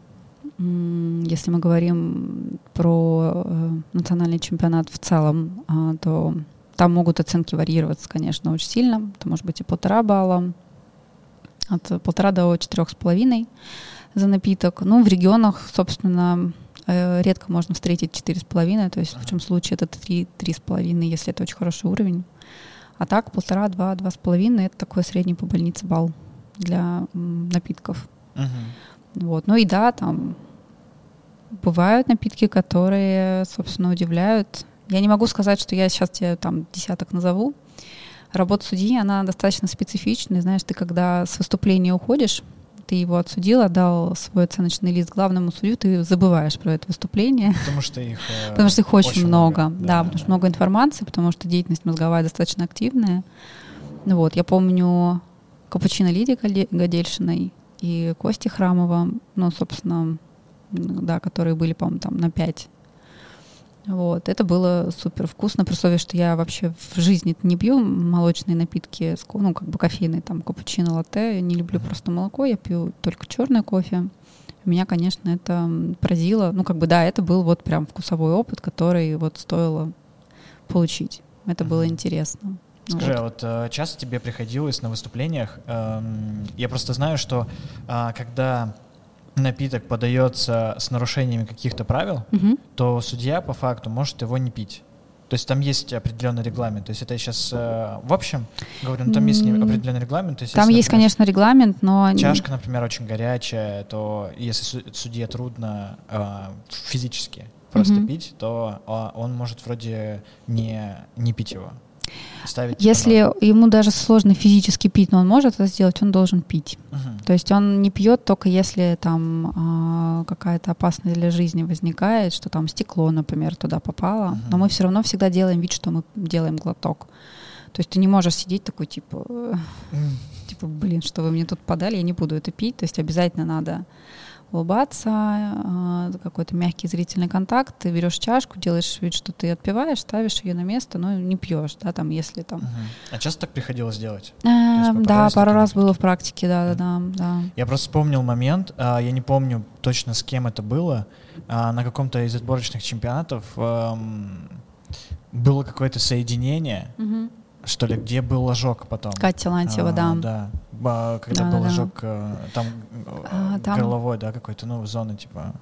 Если мы говорим про э, национальный чемпионат в целом, а, то там могут оценки варьироваться, конечно, очень сильно. Это может быть и полтора балла, от полтора до четырех с половиной за напиток. Ну, в регионах, собственно, э, редко можно встретить четыре с половиной, то есть в чем случае это три, три с половиной, если это очень хороший уровень. А так полтора, два, два с половиной — это такой средний по больнице балл для напитков. Мгм. Вот. Ну и да, там бывают напитки, которые, собственно, удивляют. Я не могу сказать, что я сейчас тебе там десяток назову. Работа судьи, она достаточно специфичная. Знаешь, ты когда с выступления уходишь, ты его отсудил, отдал свой оценочный лист главному судью, ты забываешь про это выступление, Потому что их... э, потому что их очень, много. Да, да, потому что много информации, потому что деятельность мозговая достаточно активная. Ну Вот, я помню Капучино Лидии Годельшиной и Кости Храмова, ну, собственно, да, которые были, по-моему, там на 5. Вот, это было супер вкусно, при условии, что я вообще в жизни не пью молочные напитки, ну, как бы кофейные, там, капучино, латте, я не люблю просто молоко, я пью только черный кофе. Меня, конечно, это поразило. Ну, как бы, да, это был вот прям вкусовой опыт, который вот стоило получить. Это было интересно. Скажи, вот. а вот э, часто тебе приходилось на выступлениях, эм, я просто знаю, что а, когда напиток подается с нарушениями каких-то правил, Мгм. то судья по факту может его не пить. То есть там есть определенный регламент. То есть это я сейчас в общем говорю, но там есть определенный регламент. То есть, Там если, есть, например, конечно, регламент, но... Чашка, например, очень горячая, то если су- судье трудно э, физически просто Мгм. пить, то а, он может вроде не, не пить его. Ставить Если ноль. ему даже сложно физически пить, но он может это сделать, он должен пить. Мгм. То есть он не пьет только если там а, какая-то опасность для жизни возникает, что там стекло, например, туда попало. Мгм. Но мы все равно всегда делаем вид, что мы делаем глоток. То есть ты не можешь сидеть такой, типа, э, типа, блин, что вы мне тут подали, я не буду это пить. То есть обязательно надо улыбаться, э, какой-то мягкий зрительный контакт, ты берешь чашку, делаешь вид, что ты отпиваешь, ставишь ее на место, но не пьешь, да, там, если там. А часто так приходилось делать? Э, да, пару раз было в практике, да, да, да, да. Я просто вспомнил момент, а, я не помню точно с кем это было, а, на каком-то из отборочных чемпионатов эм, было какое-то соединение, угу что ли, где был ожог потом. Катя Лантьева, а, да. Да, когда да, был да, ожог да. там, а, там горловой, да, какой-то, ну, зоны, типа,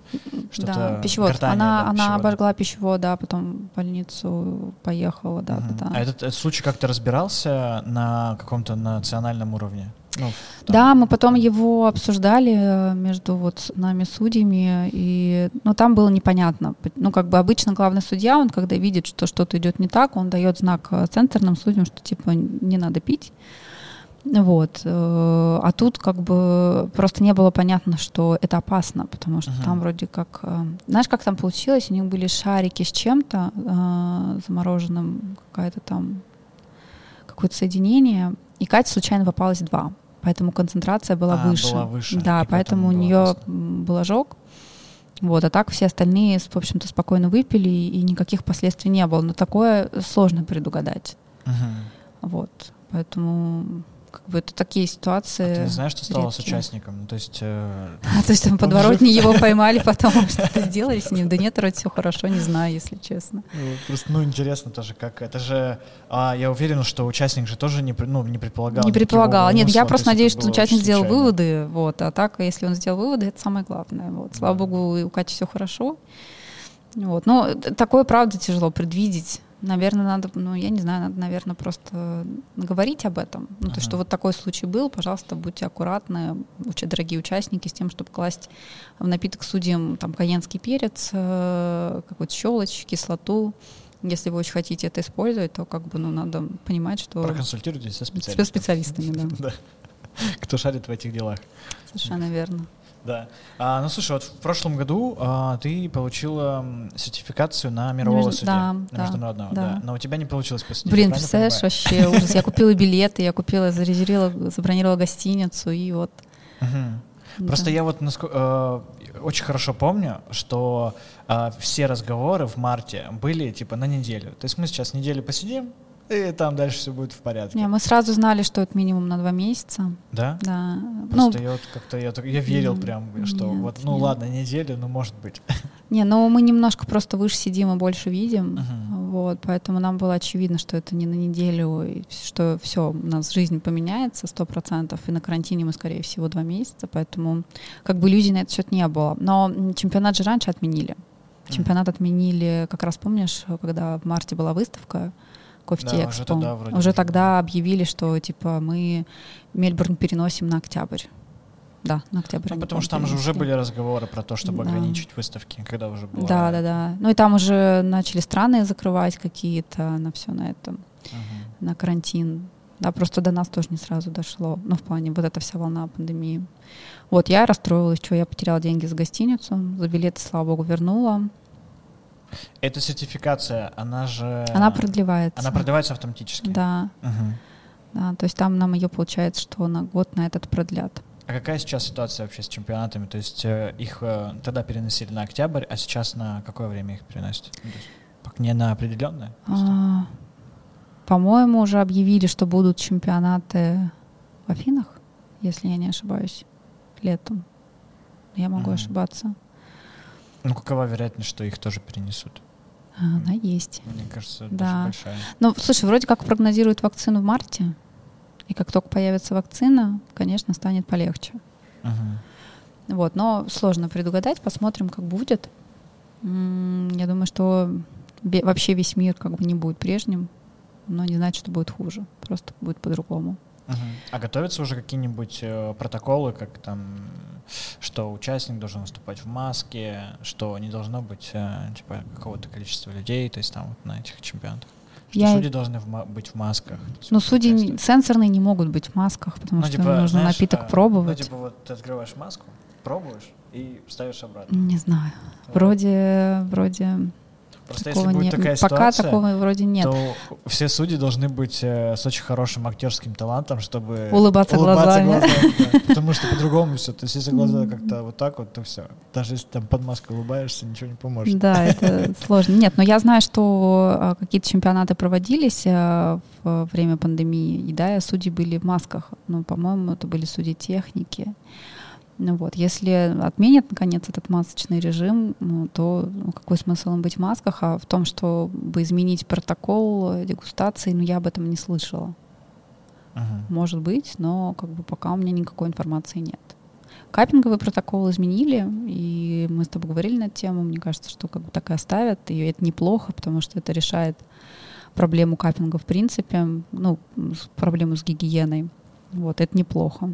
что-то... Да, пищевод. Она, да, она обожгла пищевод, да, потом в больницу поехала, да, угу. да. А этот, этот случай как-то разбирался на каком-то национальном уровне? Ну, да, мы потом его обсуждали э, между вот нами судьями, и, ну, там было непонятно. Ну, как бы обычно главный судья, он когда видит, что что-то идет не так, он дает знак э, центрным судьям, что типа не надо пить. Вот. Э, а тут как бы просто не было понятно, что это опасно, потому что uh-huh. там вроде как... Знаешь, как там получилось? У них были шарики с чем-то замороженным, какая-то там какое-то соединение, и Кате случайно попалось два поэтому концентрация была а, выше. Была выше. Да, поэтому у нее был ожог. Вот, а так все остальные, в общем-то, спокойно выпили, и никаких последствий не было. Но такое сложно предугадать. Угу. Вот, поэтому как бы это такие ситуации. А ты не знаешь, что стало с участником? Ну, то есть. Э, а, то есть там подворотни его поймали, потом что-то сделали с ним. Да нет, вроде все хорошо, не знаю, если честно. Ну, просто, ну, интересно тоже, как это же. А, я уверен, что участник же тоже не, ну, не предполагал. Не предполагал. Нет, я просто надеюсь, что участник сделал выводы. Вот, а так, если он сделал выводы, это самое главное. Вот, слава богу, у Кати все хорошо. Вот. Но такое, правда, тяжело предвидеть Наверное, надо, ну, я не знаю, надо, наверное, просто говорить об этом. Ну, ага. то, что вот такой случай был, пожалуйста, будьте аккуратны, дорогие участники, с тем, чтобы класть в напиток судьям там каенский перец, э, какую-то щелочь, кислоту. Если вы очень хотите это использовать, то как бы, ну, надо понимать, что... Проконсультируйтесь со специалистами. Со специалистами, да. Кто шарит в этих делах. Совершенно верно. Да. А, ну слушай, вот в прошлом году а, ты получила сертификацию на мирового Между... судью, да, на да, международного, да. да. Но у тебя не получилось поступить. Блин, представляешь, вообще ужас. Я купила билеты, я купила, зарезервировала, забронировала гостиницу и вот. Угу. Просто да. я вот насколько, э, очень хорошо помню, что э, все разговоры в марте были типа на неделю. То есть мы сейчас неделю посидим, и там дальше все будет в порядке. Не, мы сразу знали, что это минимум на два месяца. Да? Да. Просто ну, я вот как-то, я, я верил нет, прям, что нет, вот, ну нет. ладно, неделю, ну может быть. Не, ну мы немножко просто выше сидим и больше видим, uh-huh. вот, поэтому нам было очевидно, что это не на неделю, и что все, у нас жизнь поменяется сто процентов, и на карантине мы, скорее всего, два месяца, поэтому как бы иллюзий на этот счет не было. Но чемпионат же раньше отменили. Чемпионат отменили, как раз помнишь, когда в марте была выставка, Кофти да, Уже тогда, вроде уже тогда объявили, что типа мы Мельбурн переносим на октябрь. Да, на октябрь. Ну, потому что там же уже были разговоры про то, чтобы да. ограничить выставки, когда уже было. Да, да, да. Ну и там уже начали страны закрывать какие-то на все на этом, угу. на карантин. Да, просто до нас тоже не сразу дошло. Ну, в плане вот эта вся волна пандемии. Вот, я расстроилась, что я потеряла деньги за гостиницу, за билеты, слава богу, вернула. Эта сертификация, она же... Она продлевается. Она продлевается автоматически? Да. Угу. Да, то есть там нам ее получается, что на год на этот продлят. А какая сейчас ситуация вообще с чемпионатами? То есть э, их э, тогда переносили на октябрь, а сейчас на какое время их переносят? Ну, не на определенное? А, по-моему, уже объявили, что будут чемпионаты в Афинах, если я не ошибаюсь, летом. Я могу mm ошибаться. Ну, какова вероятность, что их тоже перенесут? А, она есть. Мне кажется, да. большая. Ну, слушай, вроде как прогнозируют вакцину в марте, и как только появится вакцина, конечно, станет полегче. Угу. Вот, но сложно предугадать, посмотрим, как будет. Я думаю, что вообще весь мир как бы не будет прежним, но не значит, что будет хуже, просто будет по-другому. Угу. А готовятся уже какие-нибудь э, протоколы, как там что участник должен выступать в маске, что не должно быть э, типа какого-то количества людей, то есть там вот на этих чемпионатах. Что я... судьи должны в быть в масках. Ну, судьи не, сенсорные не могут быть в масках, потому ну, что типа, нужно знаешь, напиток а, пробовать. Ну, типа вот ты открываешь маску, пробуешь и ставишь обратно. Не знаю. Вот. Вроде, вроде Просто Такого если будет нет. такая Пока ситуация, такого вроде нет. то все судьи должны быть э, с очень хорошим актерским талантом, чтобы Улыбаться глазами. глазами, да. Потому что по-другому все. То есть если глаза как-то вот так вот, то все. Даже если там под маской улыбаешься, ничего не поможет. Да, это сложно. Нет, но я знаю, что а, какие-то чемпионаты проводились а, в время пандемии, и да, судьи были в масках. Ну, по-моему, это были судьи техники. Ну вот, если отменят, наконец, этот масочный режим, ну, то ну, какой смысл им быть в масках? А в том, чтобы изменить протокол дегустации, ну, я об этом не слышала. Мгм. Может быть, но как бы пока у меня никакой информации нет. Капинговый протокол изменили, и мы с тобой говорили на эту тему. Мне кажется, что как бы так и оставят, и это неплохо, потому что это решает проблему капинга в принципе, ну, проблему с гигиеной. Вот, это неплохо.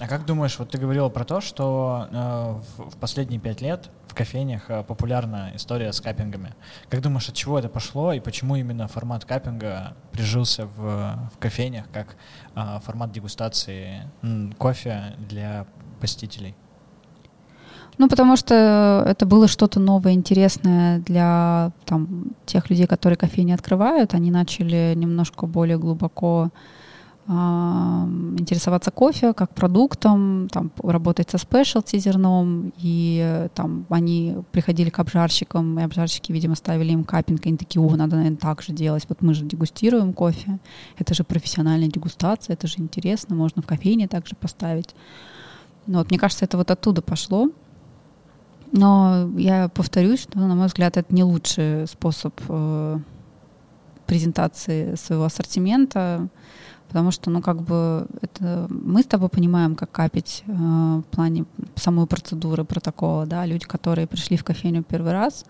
А как думаешь, вот ты говорила про то, что э, в, в последние пять лет в кофейнях э, популярна история с каппингами. Как думаешь, от чего это пошло и почему именно формат каппинга прижился в, в кофейнях как э, формат дегустации кофе для посетителей? Ну, потому что это было что-то новое, интересное для там, тех людей, которые кофейни открывают. Они начали немножко более глубоко интересоваться кофе как продуктом, там, работать со спешлти зерном, и там они приходили к обжарщикам, и обжарщики, видимо, ставили им капинг, и они такие, о, надо, наверное, так же делать, вот мы же дегустируем кофе, это же профессиональная дегустация, это же интересно, можно в кофейне также поставить. Ну, вот, мне кажется, это вот оттуда пошло. Но я повторюсь, что, на мой взгляд, это не лучший способ э, презентации своего ассортимента, потому что, ну, как бы, это мы с тобой понимаем, как капить э, в плане самой процедуры, протокола, да, люди, которые пришли в кофейню первый раз,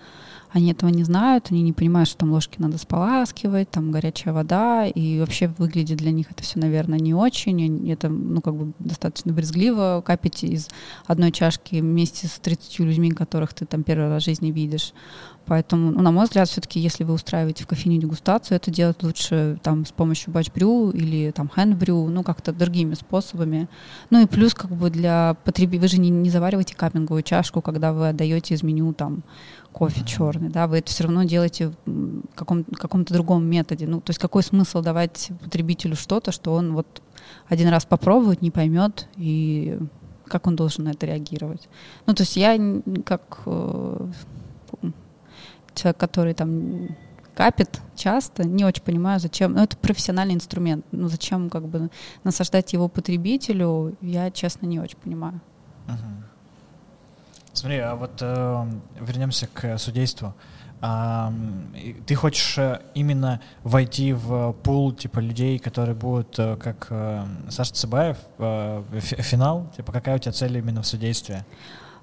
они этого не знают, они не понимают, что там ложки надо споласкивать, там горячая вода, и вообще выглядит для них это все, наверное, не очень. Это, ну, как бы достаточно брезгливо капить из одной чашки вместе с 30 людьми, которых ты там первый раз в жизни видишь. Поэтому, ну, на мой взгляд, все-таки, если вы устраиваете в кофейне дегустацию, это делать лучше там с помощью батч-брю или там hand-брю, ну, как-то другими способами. Ну и плюс, как бы для потребителей, вы же не, не завариваете капинговую чашку, когда вы отдаете из меню там кофе черный, да, вы это все равно делаете в каком, каком-то другом методе. Ну, то есть какой смысл давать потребителю что-то, что он вот один раз попробует, не поймет, и как он должен на это реагировать. Ну, то есть я как э, человек, который там капит часто, не очень понимаю, зачем. Ну, это профессиональный инструмент. Ну, зачем как бы насаждать его потребителю, я, честно, не очень понимаю. Мгм. Смотри, а вот э, вернемся к судейству. А, ты хочешь э, именно войти в пул типа людей, которые будут э, как э, Саша Цыбаев, э, финал? Типа какая у тебя цель именно в судействе?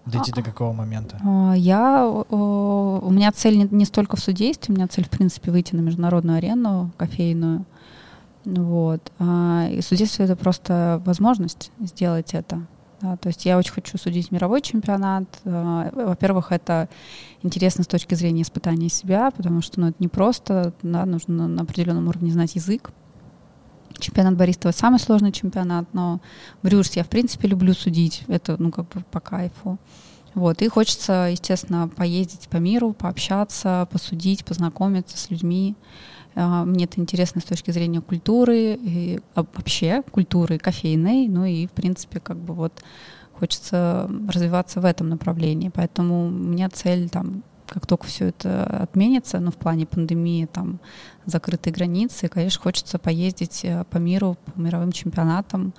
Дойти до А- какого момента? А, Я, у меня цель не, не столько в судействе, у меня цель, в принципе, выйти на международную арену кофейную. Вот. А, И судейство — это просто возможность сделать это. Да, то есть я очень хочу судить мировой чемпионат. А, Во-первых, это интересно с точки зрения испытания себя, потому что ну, это не просто, да, нужно на определенном уровне знать язык. Чемпионат это самый сложный чемпионат, но брюшс я, в принципе, люблю судить. Это, ну, как бы по кайфу. Вот, и хочется, естественно, поездить по миру, пообщаться, посудить, познакомиться с людьми. А, Мне это интересно с точки зрения культуры, и вообще культуры кофейной, ну и, в принципе, как бы вот хочется развиваться в этом направлении. Поэтому у меня цель там как только все это отменится, ну, в плане пандемии, там, закрытые границы, конечно, хочется поездить э, по миру, по мировым чемпионатам,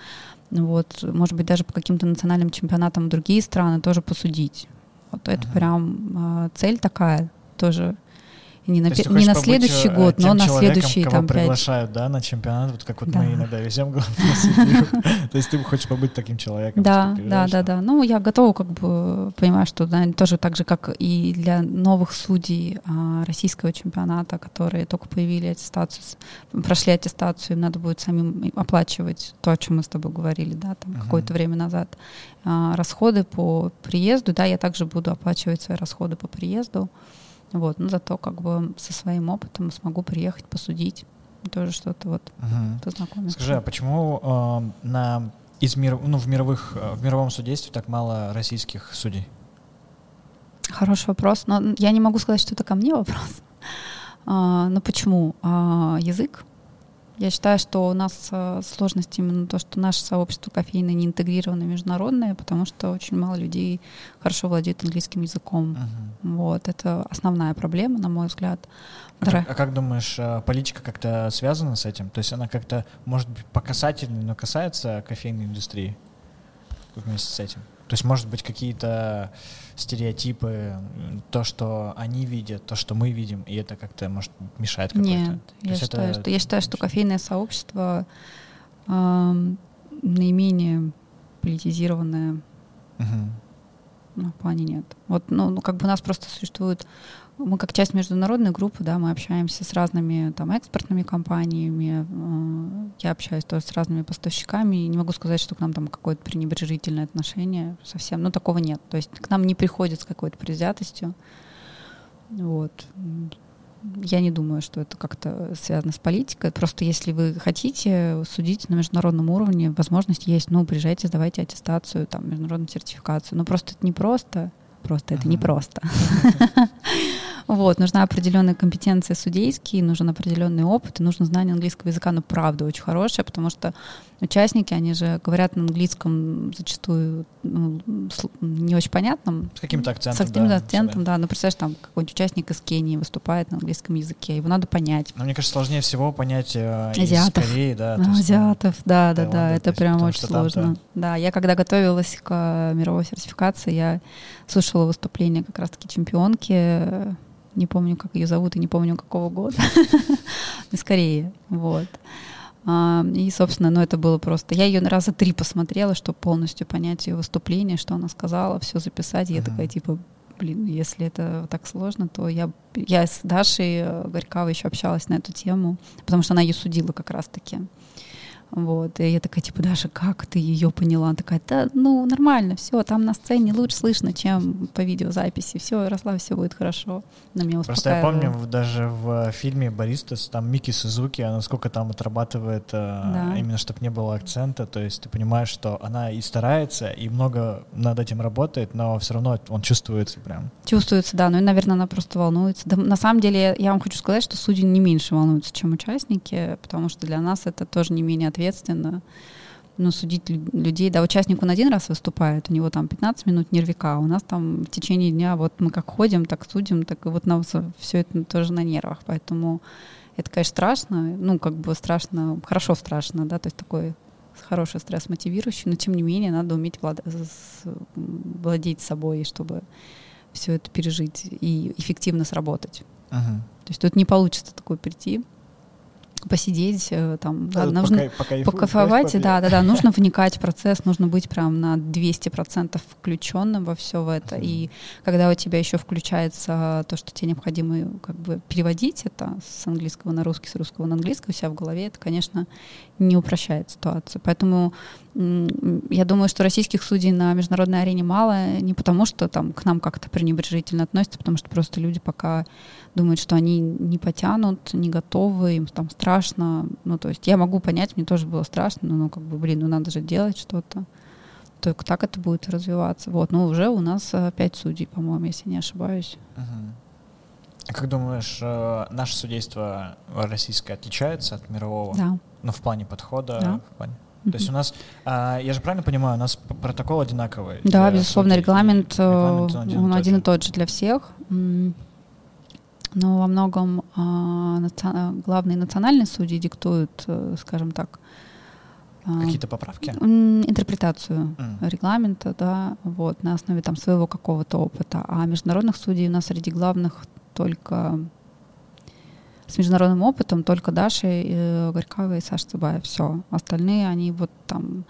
вот, может быть, даже по каким-то национальным чемпионатам в другие страны тоже посудить. Вот это Мгм. прям э, цель такая тоже. Не на, не на следующий э, год, но на следующий кого там приглашают, да, на чемпионат, вот как вот Да. мы иногда везем. То есть ты хочешь побыть таким человеком. Да, да, да, да. Ну, я готова, как бы, понимаю, что да, тоже так же, как и для новых судей а, российского чемпионата, которые только появили аттестацию, прошли аттестацию, им надо будет самим оплачивать то, о чем мы с тобой говорили, да, там какое-то время назад. А, расходы по приезду, да, я также буду оплачивать свои расходы по приезду. Вот, но зато как бы со своим опытом смогу приехать посудить, тоже что-то вот Мгм. познакомиться. Скажи, а почему э, на из мир, ну, в мировых э, в мировом судействе так мало российских судей? Хороший вопрос. Но я не могу сказать, что это ко мне вопрос. А, но почему? А, язык. Я считаю, что у нас а, сложность именно то, что наше сообщество кофейное не интегрировано международное, потому что очень мало людей хорошо владеют английским языком. Uh-huh. Вот, это основная проблема, на мой взгляд. А, как, а как думаешь, а, политика как-то связана с этим? То есть она как-то, может быть, по касательной, но касается кофейной индустрии вместе с этим? То есть, может быть, какие-то стереотипы, то, что они видят, то, что мы видим, и это как-то, может, мешает какой-то? Нет, я считаю, это... что, я считаю, что кофейное сообщество э, наименее политизированное. Угу. Ну, в плане нет. Вот, ну, ну, как бы у нас просто существует мы как часть международной группы, да, мы общаемся с разными там экспортными компаниями, э, я общаюсь тоже с разными поставщиками, и не могу сказать, что к нам там какое-то пренебрежительное отношение совсем, ну такого нет. То есть к нам не приходят с какой-то предвзятостью. Вот. Я не думаю, что это как-то связано с политикой. Просто если вы хотите судить на международном уровне, возможность есть. Ну, приезжайте, сдавайте аттестацию, там, международную сертификацию. Но просто это не просто. Просто это uh-huh. не просто. Вот, нужна определенная компетенция судейские, нужен определенный опыт, и нужно знание английского языка, но правда очень хорошее, потому что участники, они же говорят на английском зачастую ну, не очень понятном. С каким-то акцентом. С каким-то да, акцентом, да. Ну, представляешь, там какой-нибудь участник из Кении выступает на английском языке, его надо понять. Но мне кажется, сложнее всего понять э, азиатов. из Кореи, да. Ну, азиатов, да, да, да, это прям очень сложно. Да, я когда готовилась к мировой сертификации, я слушала выступление как раз-таки чемпионки не помню, как ее зовут и не помню, какого года, скорее, вот. А, и, собственно, ну, это было просто... Я ее раза три посмотрела, чтобы полностью понять ее выступление, что она сказала, все записать. Я такая, типа, блин, если это так сложно, то я, я с Дашей э, Горьковой еще общалась на эту тему, потому что она ее судила как раз-таки. Вот. И я такая, типа, Даша, как ты ее поняла? Она такая, да, ну, нормально, все, там на сцене лучше слышно, чем по видеозаписи. Все, Ярослав, все будет хорошо. На меня Просто я помню, даже в фильме «Баристас» там Мики Сузуки, она сколько там отрабатывает, э, да. именно чтобы не было акцента, то есть ты понимаешь, что она и старается, и много над этим работает, но все равно он чувствуется прям. Чувствуется, да, ну и, наверное, она просто волнуется. Да, на самом деле, я вам хочу сказать, что судьи не меньше волнуются, чем участники, потому что для нас это тоже не менее ответственно. Ну, судить людей, да, участник он один раз выступает, у него там 15 минут нервика, а у нас там в течение дня вот мы как ходим, так судим, так и вот нам все это тоже на нервах, поэтому это, конечно, страшно, ну, как бы страшно, хорошо страшно, да, то есть такой хороший стресс мотивирующий, но тем не менее надо уметь влад... владеть собой, чтобы все это пережить и эффективно сработать. Uh-huh. То есть тут не получится такой прийти, посидеть, э, там, да, нужно пока, покайфовать, да, да, да, нужно вникать в процесс, нужно быть прям на 200% включенным во все в это. И когда у тебя еще включается то, что тебе необходимо как бы переводить это с английского на русский, с русского на английский у себя в голове, это, конечно, не упрощает ситуацию. Поэтому я думаю, что российских судей на международной арене мало, не потому что там к нам как-то пренебрежительно относятся, потому что просто люди пока думают, что они не потянут, не готовы, им там страшно. Ну, то есть я могу понять, мне тоже было страшно, но, ну, как бы, блин, ну надо же делать что-то. Только так это будет развиваться. Вот, но уже у нас э, пять судей, по-моему, если не ошибаюсь. Угу. Как думаешь, э, наше судейство российское отличается от мирового? Да. Ну, в плане подхода, да. в плане то есть у нас, а, я же правильно понимаю, у нас протокол одинаковый? Да, безусловно, регламент, регламент он, один, он один и тот же для всех. Но во многом а, главные национальные судьи диктуют, э, скажем так, а, Какие-то поправки? Интерпретацию mm. регламента, да, вот, на основе там своего какого-то опыта. А международных судей у нас среди главных только с международным опытом только Даша э, Горькова и Саша Цыбаев. Все. Остальные, они вот там...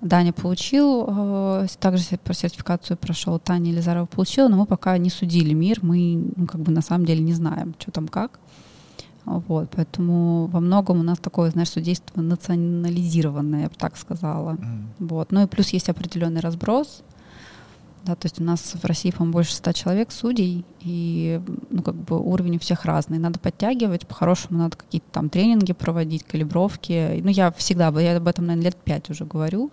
Даня получил, э, также про сертификацию прошел, Таня Елизарова получила, но мы пока не судили мир, мы ну, как бы на самом деле не знаем, что там как. Вот, поэтому во многом у нас такое, знаешь, судейство национализированное, я бы так сказала. Mm. Вот. Ну и плюс есть определенный разброс. Да, то есть у нас в России, по-моему, больше ста человек судей, и ну, как бы уровень у всех разный. Надо подтягивать, по-хорошему надо какие-то там тренинги проводить, калибровки. Ну, я всегда, я об этом, наверное, лет пять уже говорю,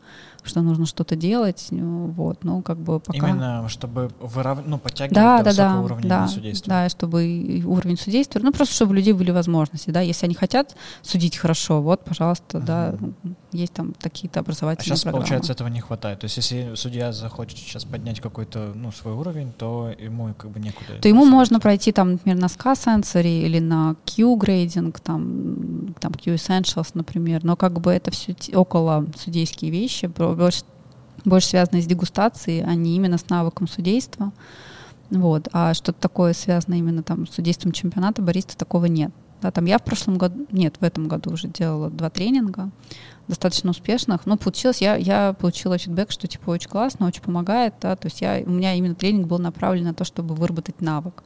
что нужно что-то делать, ну, вот, ну, как бы пока... Именно, чтобы вырав... ну, подтягивать да, до да, высокого да, уровня да, судейства. Да, чтобы уровень судейства, ну, просто чтобы у людей были возможности, да, если они хотят судить хорошо, вот, пожалуйста, Мгм. да, есть там какие-то А образовательные сейчас, программы. получается, этого не хватает. То есть, если судья захочет сейчас поднять какой-то, ну, свой уровень, то ему как бы некуда. то ему можно пройти там, например, на SCA Sensory или на Q грейдинг, там, там Q Essentials, например, но как бы это все около судейские вещи, больше, больше связано с дегустацией, а не именно с навыком судейства. Вот. А что-то такое связано именно там с судейством чемпионата бариста, такого нет. Да, там я в прошлом году, нет, в этом году уже делала два тренинга, достаточно успешных. Но получилось, я, я получила фидбэк, что типа очень классно, очень помогает. Да, то есть я, у меня именно тренинг был направлен на то, чтобы выработать навык.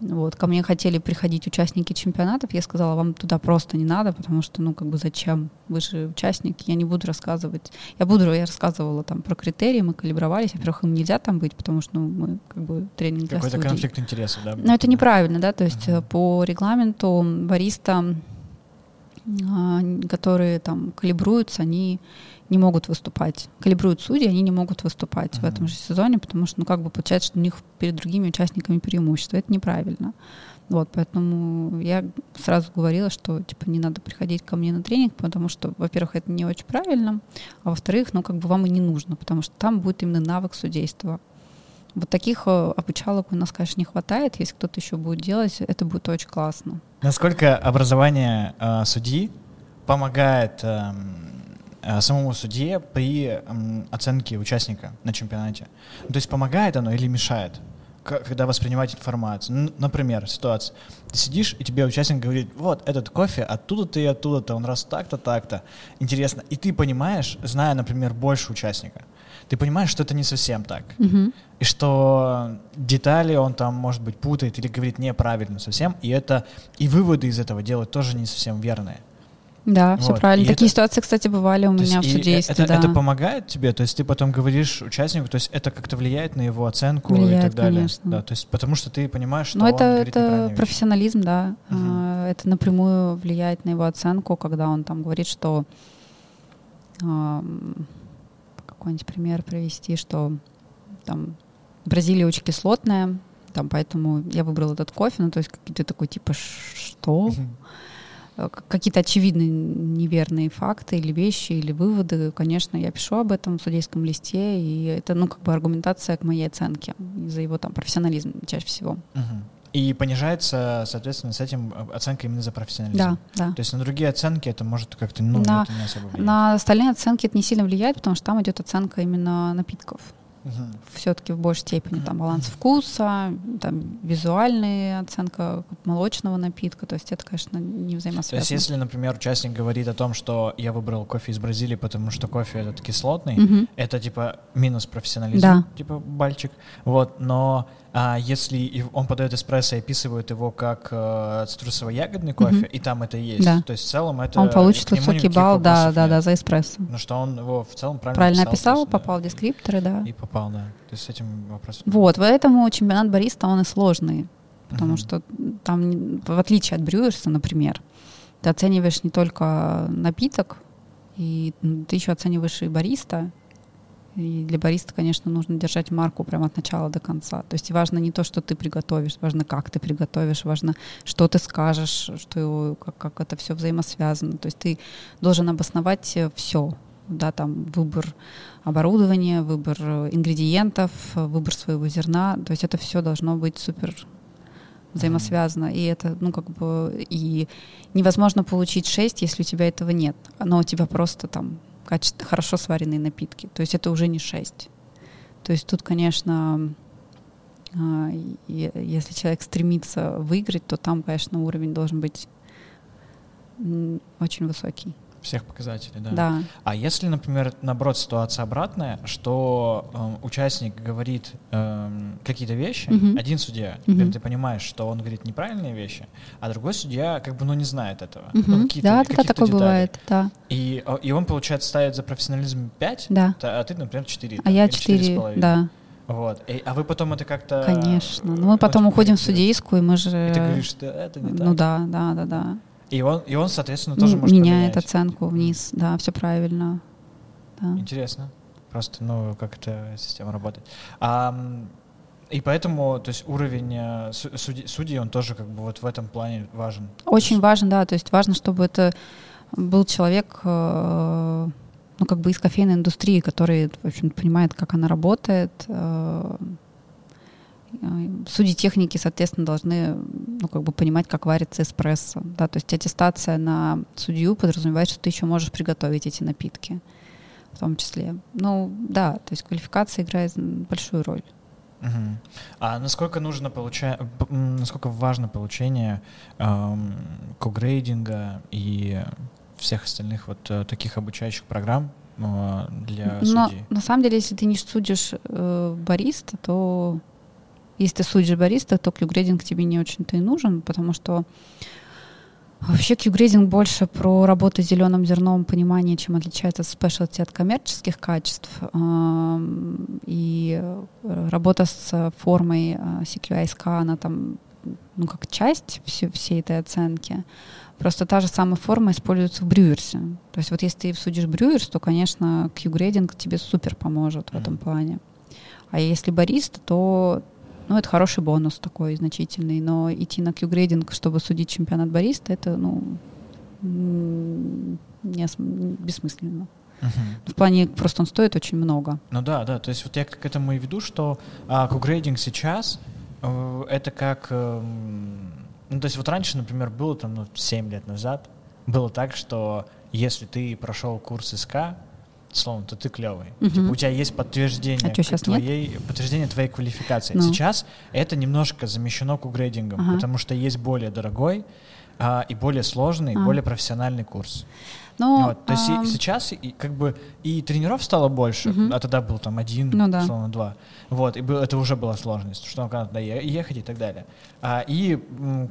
Вот, ко мне хотели приходить участники чемпионатов, я сказала, вам туда просто не надо, потому что, ну, как бы зачем? Вы же участник, я не буду рассказывать. Я буду, я рассказывала там про критерии, мы калибровались, во-первых, им нельзя там быть, потому что, ну, мы как бы тренинг для Какой-то конфликт интересов, да? Но это неправильно, да, то есть э, по регламенту бариста, а, которые там калибруются, они не могут выступать. Калибруют судьи, они не могут выступать в Мгм. этом же сезоне, потому что, ну, как бы получается, что у них перед другими участниками преимущество. Это неправильно. Вот, поэтому я сразу говорила, что, типа, не надо приходить ко мне на тренинг, потому что, во-первых, это не очень правильно, а во-вторых, ну, как бы вам и не нужно, потому что там будет именно навык судейства. Вот таких э, обучалок у нас, конечно, не хватает. Если кто-то еще будет делать, это будет очень классно. Насколько образование э, судьи помогает э, самому судье при оценке участника на чемпионате? Ну, то есть помогает оно или мешает? Когда воспринимать информацию. Например, ситуация. Ты сидишь, и тебе участник говорит, вот, этот кофе оттуда-то и оттуда-то, он раз так-то, так-то. Интересно. И ты понимаешь, зная, например, больше участника, ты понимаешь, что это не совсем так. И что детали он там, может быть, путает или говорит неправильно совсем, и это и выводы из этого делать тоже не совсем верные. Да, все Вот, правильно. и Такие это- ситуации, кстати, бывали у То меня в и судействе. это, да. это помогает тебе, то есть ты потом говоришь участнику, то есть это как-то влияет на его оценку и Влияет, так далее. конечно. Да, то есть потому что ты понимаешь, что он это, это неправильные вещи. профессионализм, да. А, Это напрямую влияет на его оценку, когда он там говорит, что какой-нибудь пример привести, что там Бразилия очень кислотная, там поэтому я выбрал этот кофе, ну то есть какие-то такой типа «Ш- что? Мгм. Э, какие-то очевидные неверные факты или вещи, или выводы, конечно, я пишу об этом в судейском листе, и это, ну, как бы аргументация к моей оценке за его там профессионализм чаще всего. Мгм. И понижается, соответственно, с этим оценка именно за профессионализм. Да, да. То есть на другие оценки это может как-то, ну, На- не особо влиять. На остальные оценки это не сильно влияет, потому что там идет оценка именно напитков. Мгм. Все-таки в большей степени там баланс вкуса, там визуальная оценка молочного напитка. То есть это, конечно, не То взаимосвязано. есть, если, например, участник говорит о том, что я выбрал кофе из Бразилии, потому что кофе этот кислотный, Мгм. это типа минус профессионализм, Да. типа бальчик. Вот, но а, если он подает эспрессо и описывает его как э, цитрусово-ягодный кофе, Мгм. и там это есть, Да. то есть в целом это Он получит высокий балл, да, да, да, за эспрессо. Ну что он его в целом правильно, Правильно описал, описал, есть, да. попал в дескрипторы, да. И попал, да. То есть с этим вопросом. Вот, поэтому чемпионат бариста, он и сложный, потому Мгм. что там, в отличие от брюерса, например, ты оцениваешь не только напиток, и м, ты еще оцениваешь и бариста, и для бариста, конечно, нужно держать марку прямо от начала до конца. То есть важно не то, что ты приготовишь, важно, как ты приготовишь, важно, что ты скажешь, что, как, как это все взаимосвязано. То есть ты должен обосновать все, да, там выбор оборудования, выбор э, ингредиентов, э, выбор своего зерна. То есть это все должно быть супер взаимосвязано. И это, ну, как бы, и невозможно получить 6, если у тебя этого нет. Но у тебя просто там каче- хорошо сваренные напитки. То есть это уже не 6. То есть тут, конечно, а, если человек стремится выиграть, то там, конечно, уровень должен быть очень высокий. Всех показателей, да. Да. А если, например, наоборот, ситуация обратная, что эм, участник говорит эм, какие-то вещи, Мгм. один судья, теперь ты понимаешь, что он говорит неправильные вещи, а другой судья как бы ну не знает этого. Мгм. Ну, какие-то- да, такое деталей. бывает, да. И, э, и он, получается, ставит за профессионализм 5, Да. а ты, например, 4. А я 4, да. Вот. И, а вы потом это как-то... Конечно. Ну, мы потом уходим в судейскую, и мы же... И ты говоришь, что это не Ну да, да, да, да. И он, и он соответственно, тоже может Меняет поменять. оценку вниз, да, все правильно. Да. Интересно. Просто, ну, как эта система работает. А, и поэтому, то есть уровень э, судей, судей, он тоже как бы вот в этом плане важен. Очень важен, да. То есть важно, чтобы это был человек, э, ну, как бы из кофейной индустрии, который, в общем понимает, как она работает. Э, судьи техники, соответственно, должны, ну, как бы понимать, как варится эспрессо, да, то есть аттестация на судью подразумевает, что ты еще можешь приготовить эти напитки в том числе. Ну, да, то есть квалификация играет большую роль. Угу. А насколько нужно получать, насколько важно получение эм, когрейдинга и всех остальных вот э, таких обучающих программ э, для Но, судей? На самом деле, если ты не судишь э, бариста, то если ты судишь бариста, то кью-грейдинг тебе не очень-то и нужен, потому что Вообще Q-грейдинг больше про работу с зеленым зерном, понимание, чем отличается спешлти от коммерческих качеств. И работа с формой CQI-SK, э, она там ну, как часть всей, всей этой оценки. Просто та же самая форма используется в брюерсе. То есть вот если ты судишь брюерс, то, конечно, Q-грейдинг тебе супер поможет в этом плане. А если бариста, то ну, это хороший бонус такой значительный, но идти на Q-грейдинг, чтобы судить чемпионат бариста, это, ну, не, бессмысленно. Uh-huh. В плане просто он стоит очень много. Ну да, да, то есть вот я к этому и веду, что а, Q-грейдинг сейчас э, это как... Э, ну, то есть вот раньше, например, было там ну, 7 лет назад, было так, что если ты прошел курс СК, словом, то ты клевый. Угу. Типа, у тебя есть подтверждение а что, твоей, нет? подтверждение твоей квалификации. Ну. Сейчас это немножко замещено кугрейдингом, ага. потому что есть более дорогой а, и более сложный, а. более профессиональный курс. Ну, вот, то есть а... и сейчас и, как бы и тренеров стало больше, угу. а тогда был там один, ну, да. условно, два. Вот, и был, это уже была сложность, что надо ехать и так далее. А, и,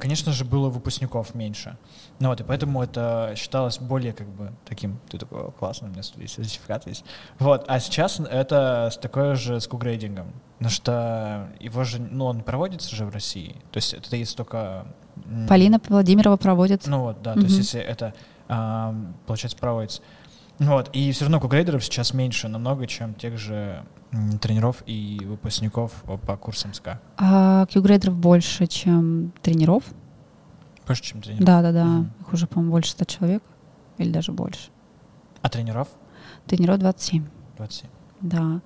конечно же, было выпускников меньше. Ну вот, и поэтому это считалось более как бы таким, ты такой, классно, у меня сертификат есть. Вот, а сейчас это такое же с кугрейдингом, потому что его же, ну, он проводится же в России, то есть это есть только... Полина Владимирова проводит. Ну вот, да, угу. то есть если это, получается, проводится. Вот, и все равно кугрейдеров сейчас меньше намного, чем тех же тренеров и выпускников по курсам СКА. А кьюгрейдеров больше, чем тренеров? Больше, чем тренеров? Да, да, да. Угу. Их уже, по-моему, больше 100 человек или даже больше. А тренеров? Тренеров 27. 27. Да.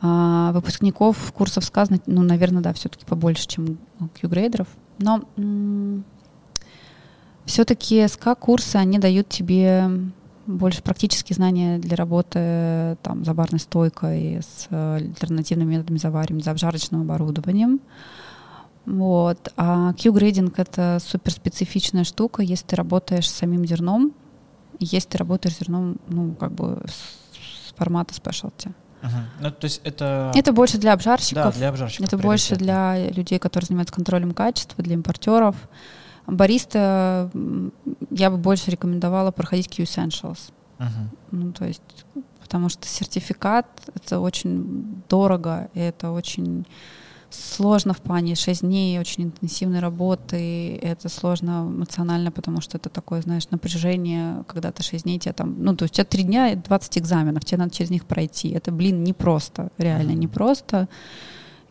А выпускников курсов сказано, ну, наверное, да, все-таки побольше, чем Q-грейдеров. Но все-таки СК-курсы, они дают тебе больше практические знания для работы там, за барной стойкой, с альтернативными методами заваривания, за обжарочным оборудованием. Вот. А Q-грейдинг — это суперспецифичная штука, если ты работаешь с самим зерном, если ты работаешь с зерном, ну, как бы с формата specialty. Uh-huh. Ну, то есть это... Это больше для обжарщиков. Да, для обжарщиков. Это больше для людей, которые занимаются контролем качества, для импортеров. Бариста я бы больше рекомендовала проходить Q-Essentials. Uh-huh. Ну, то есть, потому что сертификат — это очень дорого, и это очень сложно в плане 6 дней очень интенсивной работы, это сложно эмоционально, потому что это такое, знаешь, напряжение, когда ты 6 дней, тебе там, ну, то есть у тебя 3 дня 20 экзаменов, тебе надо через них пройти. Это, блин, непросто, реально непросто.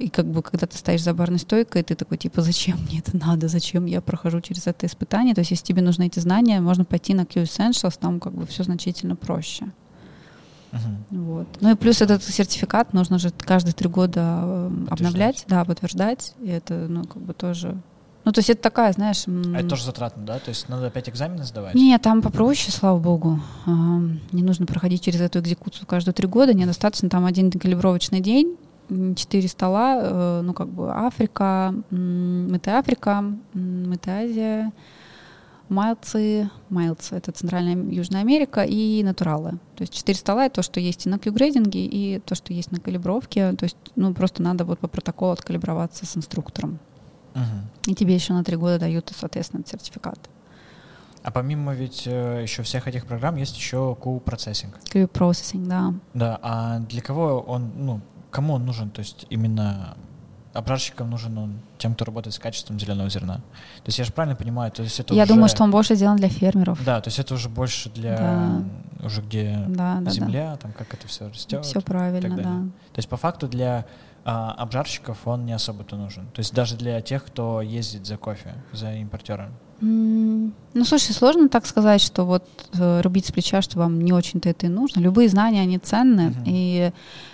И как бы, когда ты стоишь за барной стойкой, ты такой, типа, зачем мне это надо, зачем я прохожу через это испытание? То есть, если тебе нужны эти знания, можно пойти на Q Essentials, там как бы все значительно проще. Uh-huh. Вот. Ну и плюс этот сертификат нужно же каждые три года э, обновлять, да, подтверждать. И это, ну, как бы тоже ну, то есть это такая, знаешь... А это тоже затратно, да? То есть надо опять экзамены сдавать? Нет, там попроще, слава богу. Не нужно проходить через эту экзекуцию каждые три года. Недостаточно там один калибровочный день, четыре стола, э, ну, как бы Африка, Мытая Африка, Мытая Азия, Майлцы, Майлцы — это Центральная Южная Америка и натуралы. То есть четыре стола — это то, что есть и на Q-грейдинге, и то, что есть на калибровке. То есть, ну, просто надо вот по протоколу откалиброваться с инструктором. Угу. И тебе еще на три года дают, соответственно, сертификат. А помимо ведь э, еще всех этих программ есть еще Q-процессинг. Q-процессинг, да. Да, а для кого он, ну, кому он нужен? То есть именно обжарщикам нужен он тем, кто работает с качеством зеленого зерна. То есть я же правильно понимаю, то есть это Я уже... думаю, что он больше сделан для фермеров. Да, то есть это уже больше для Да. уже где Да, да, земля, там как это все да. растет. Все правильно, да. То есть по факту для а, обжарщиков он не особо-то нужен. То есть даже для тех, кто ездит за кофе, за импортером. Ну, слушай, сложно так сказать, что вот э, рубить с плеча, что вам не очень-то это и нужно. Любые знания, они ценны. Мгм. И,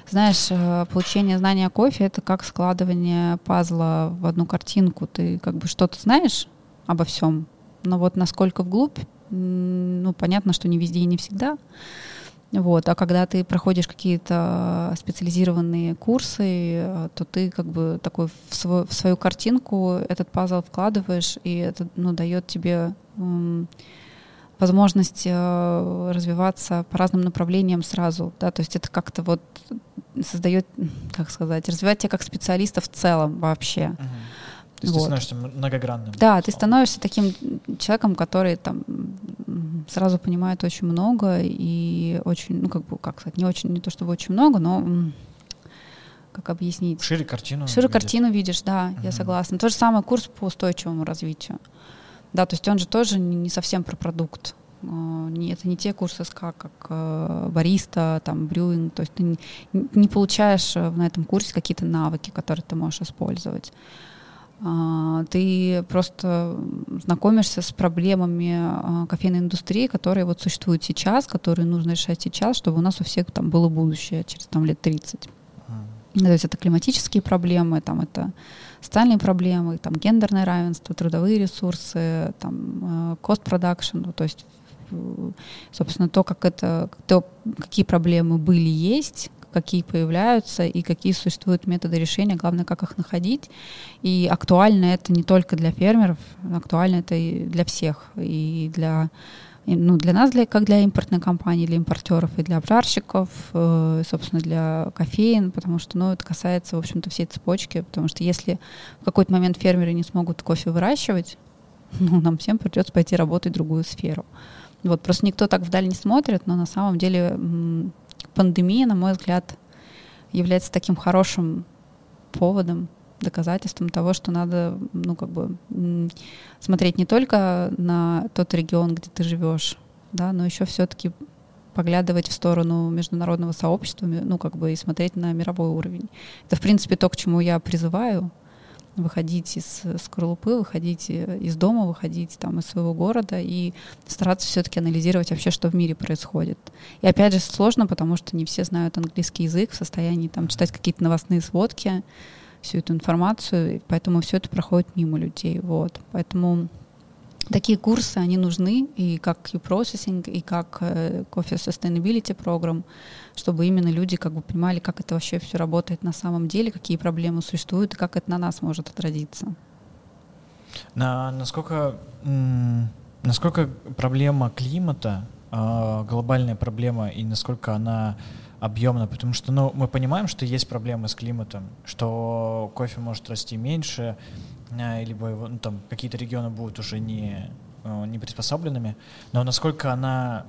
знаешь, э, получение знания о кофе — это как складывание пазла в одну картинку. Ты как бы что-то знаешь обо всем, но вот насколько вглубь, ну, понятно, что не везде и не всегда. Вот. А когда ты проходишь какие-то специализированные курсы, э, то ты как бы такой в, свой- в свою картинку этот пазл вкладываешь, и это ну, дает тебе возможность э, развиваться по разным направлениям сразу. Да? То есть это как-то вот создает, как сказать, развивает тебя как специалиста в целом вообще. То есть Вот. ты становишься многогранным. Да, ты условно. становишься таким человеком, который там сразу понимает очень много и очень, ну как бы, как сказать, не очень, не то чтобы очень много, но как объяснить? Шире картину. Шире видит. картину видишь, да, я Мгм. согласна. То же самое курс по устойчивому развитию. Да, то есть он же тоже не совсем про продукт. Э, Это не те курсы СКА, как э, бариста, там, брюинг. То есть ты не- не получаешь э, на этом курсе какие-то навыки, которые ты можешь использовать. А, Ты просто знакомишься с проблемами а, кофейной индустрии, которые вот существуют сейчас, которые нужно решать сейчас, чтобы у нас у всех там было будущее через там, лет 30. Мгм. Ну, То есть это климатические проблемы, там это социальные проблемы, там гендерное равенство, трудовые ресурсы, там э, cost production, ну, то есть э, собственно то, как это, то, какие проблемы были, есть, какие появляются и какие существуют методы решения, главное, как их находить. И актуально это не только для фермеров, актуально это и для всех, и для ну, для нас, для, как для импортной компании, для импортеров и для обжарщиков, э, собственно, для кофеин, потому что, ну, это касается, в общем-то, всей цепочки, потому что если в какой-то момент фермеры не смогут кофе выращивать, ну, нам всем придется пойти работать в другую сферу. Вот, просто никто так вдаль не смотрит, но на самом деле пандемия, на мой взгляд, является таким хорошим поводом, доказательством того, что надо, ну, как бы, смотреть не только на тот регион, где ты живешь, да, но еще все-таки поглядывать в сторону международного сообщества, ну, как бы, и смотреть на мировой уровень. Это, в принципе, то, к чему я призываю выходить из э, скорлупы, выходить э, из дома, выходить там из своего города и стараться все-таки анализировать вообще, что в мире происходит. И опять же сложно, потому что не все знают английский язык, в состоянии там читать какие-то новостные сводки, всю эту информацию, поэтому все это проходит мимо людей. Вот. Поэтому такие курсы, они нужны, и как Q-Processing, и как э, Coffee Sustainability Program, чтобы именно люди как бы понимали, как это вообще все работает на самом деле, какие проблемы существуют, и как это на нас может отразиться. На, насколько, насколько проблема климата, а, глобальная проблема, и насколько она объемна, потому что ну, мы понимаем, что есть проблемы с климатом, что кофе может расти меньше, либо его, ну, там, какие-то регионы будут уже не, э, не приспособленными, но насколько она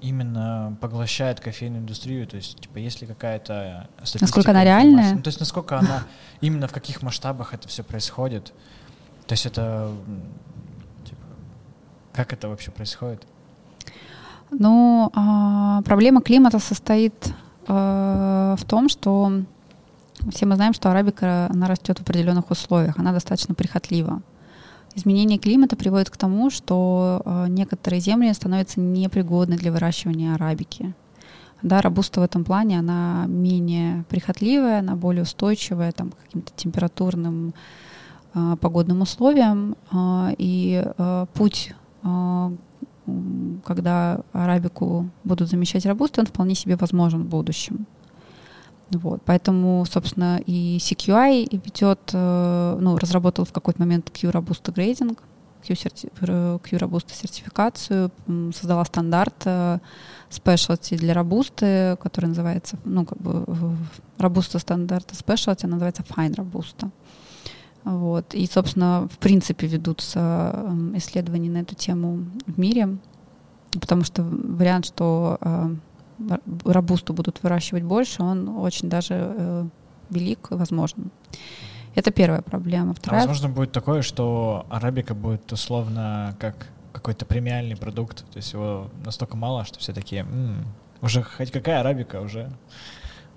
именно поглощает кофейную индустрию, то есть, типа, есть ли какая-то статистика, Насколько она реальная? Ну, то есть, насколько она, именно в каких масштабах это все происходит, то есть это, типа, как это вообще происходит? Ну, а, проблема климата состоит э, в том, что все мы знаем, что арабика, она растет в определенных условиях, она достаточно прихотлива. Изменение климата приводит к тому, что э, некоторые земли становятся непригодны для выращивания арабики. Да, рабуста в этом плане, она менее прихотливая, она более устойчивая там, к каким-то температурным э, погодным условиям. Э, и э, путь, э, когда арабику будут замещать рабусты, он вполне себе возможен в будущем. Вот, поэтому, собственно, и CQI ведет, э, ну, разработал в какой-то момент Q-Robusta грейдинг, Q-Robusta сертификацию, создала стандарт э, specialty для Robusta, который называется, ну, как бы Robusta стандарта specialty, она называется Fine Robusta. Вот. И, собственно, в принципе ведутся исследования на эту тему в мире, потому что вариант, что р- рабусту будут выращивать больше, он очень даже э, велик и возможен. Это первая проблема. А Вторая... возможно будет такое, что арабика будет условно как какой-то премиальный продукт, то есть его настолько мало, что все такие, м-м, уже хоть какая арабика, уже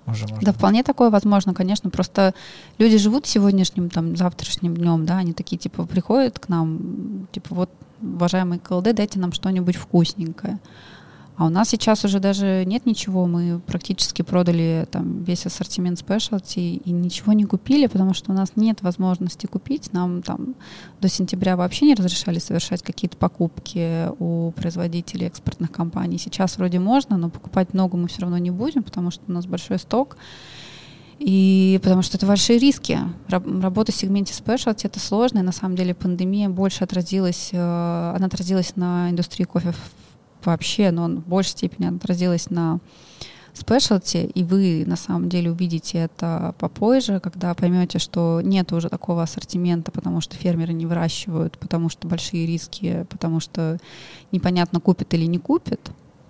уже можно. Да, вполне такое возможно, конечно. Просто люди живут сегодняшним, там, завтрашним днем, да, они такие, типа, приходят к нам, типа, вот, уважаемый КЛД, дайте нам что-нибудь вкусненькое. А у нас сейчас уже даже нет ничего. Мы практически продали там весь ассортимент спешлти и ничего не купили, потому что у нас нет возможности купить. Нам там до сентября вообще не разрешали совершать какие-то покупки у производителей экспортных компаний. Сейчас вроде можно, но покупать много мы все равно не будем, потому что у нас большой сток. И потому что это большие риски. Работа в сегменте спешлти это сложно, и на самом деле пандемия больше отразилась, э, она отразилась на индустрии кофе вообще, но он в большей степени отразилось на спешлти, и вы на самом деле увидите это попозже, когда поймете, что нет уже такого ассортимента, потому что фермеры не выращивают, потому что большие риски, потому что непонятно, купит или не купит.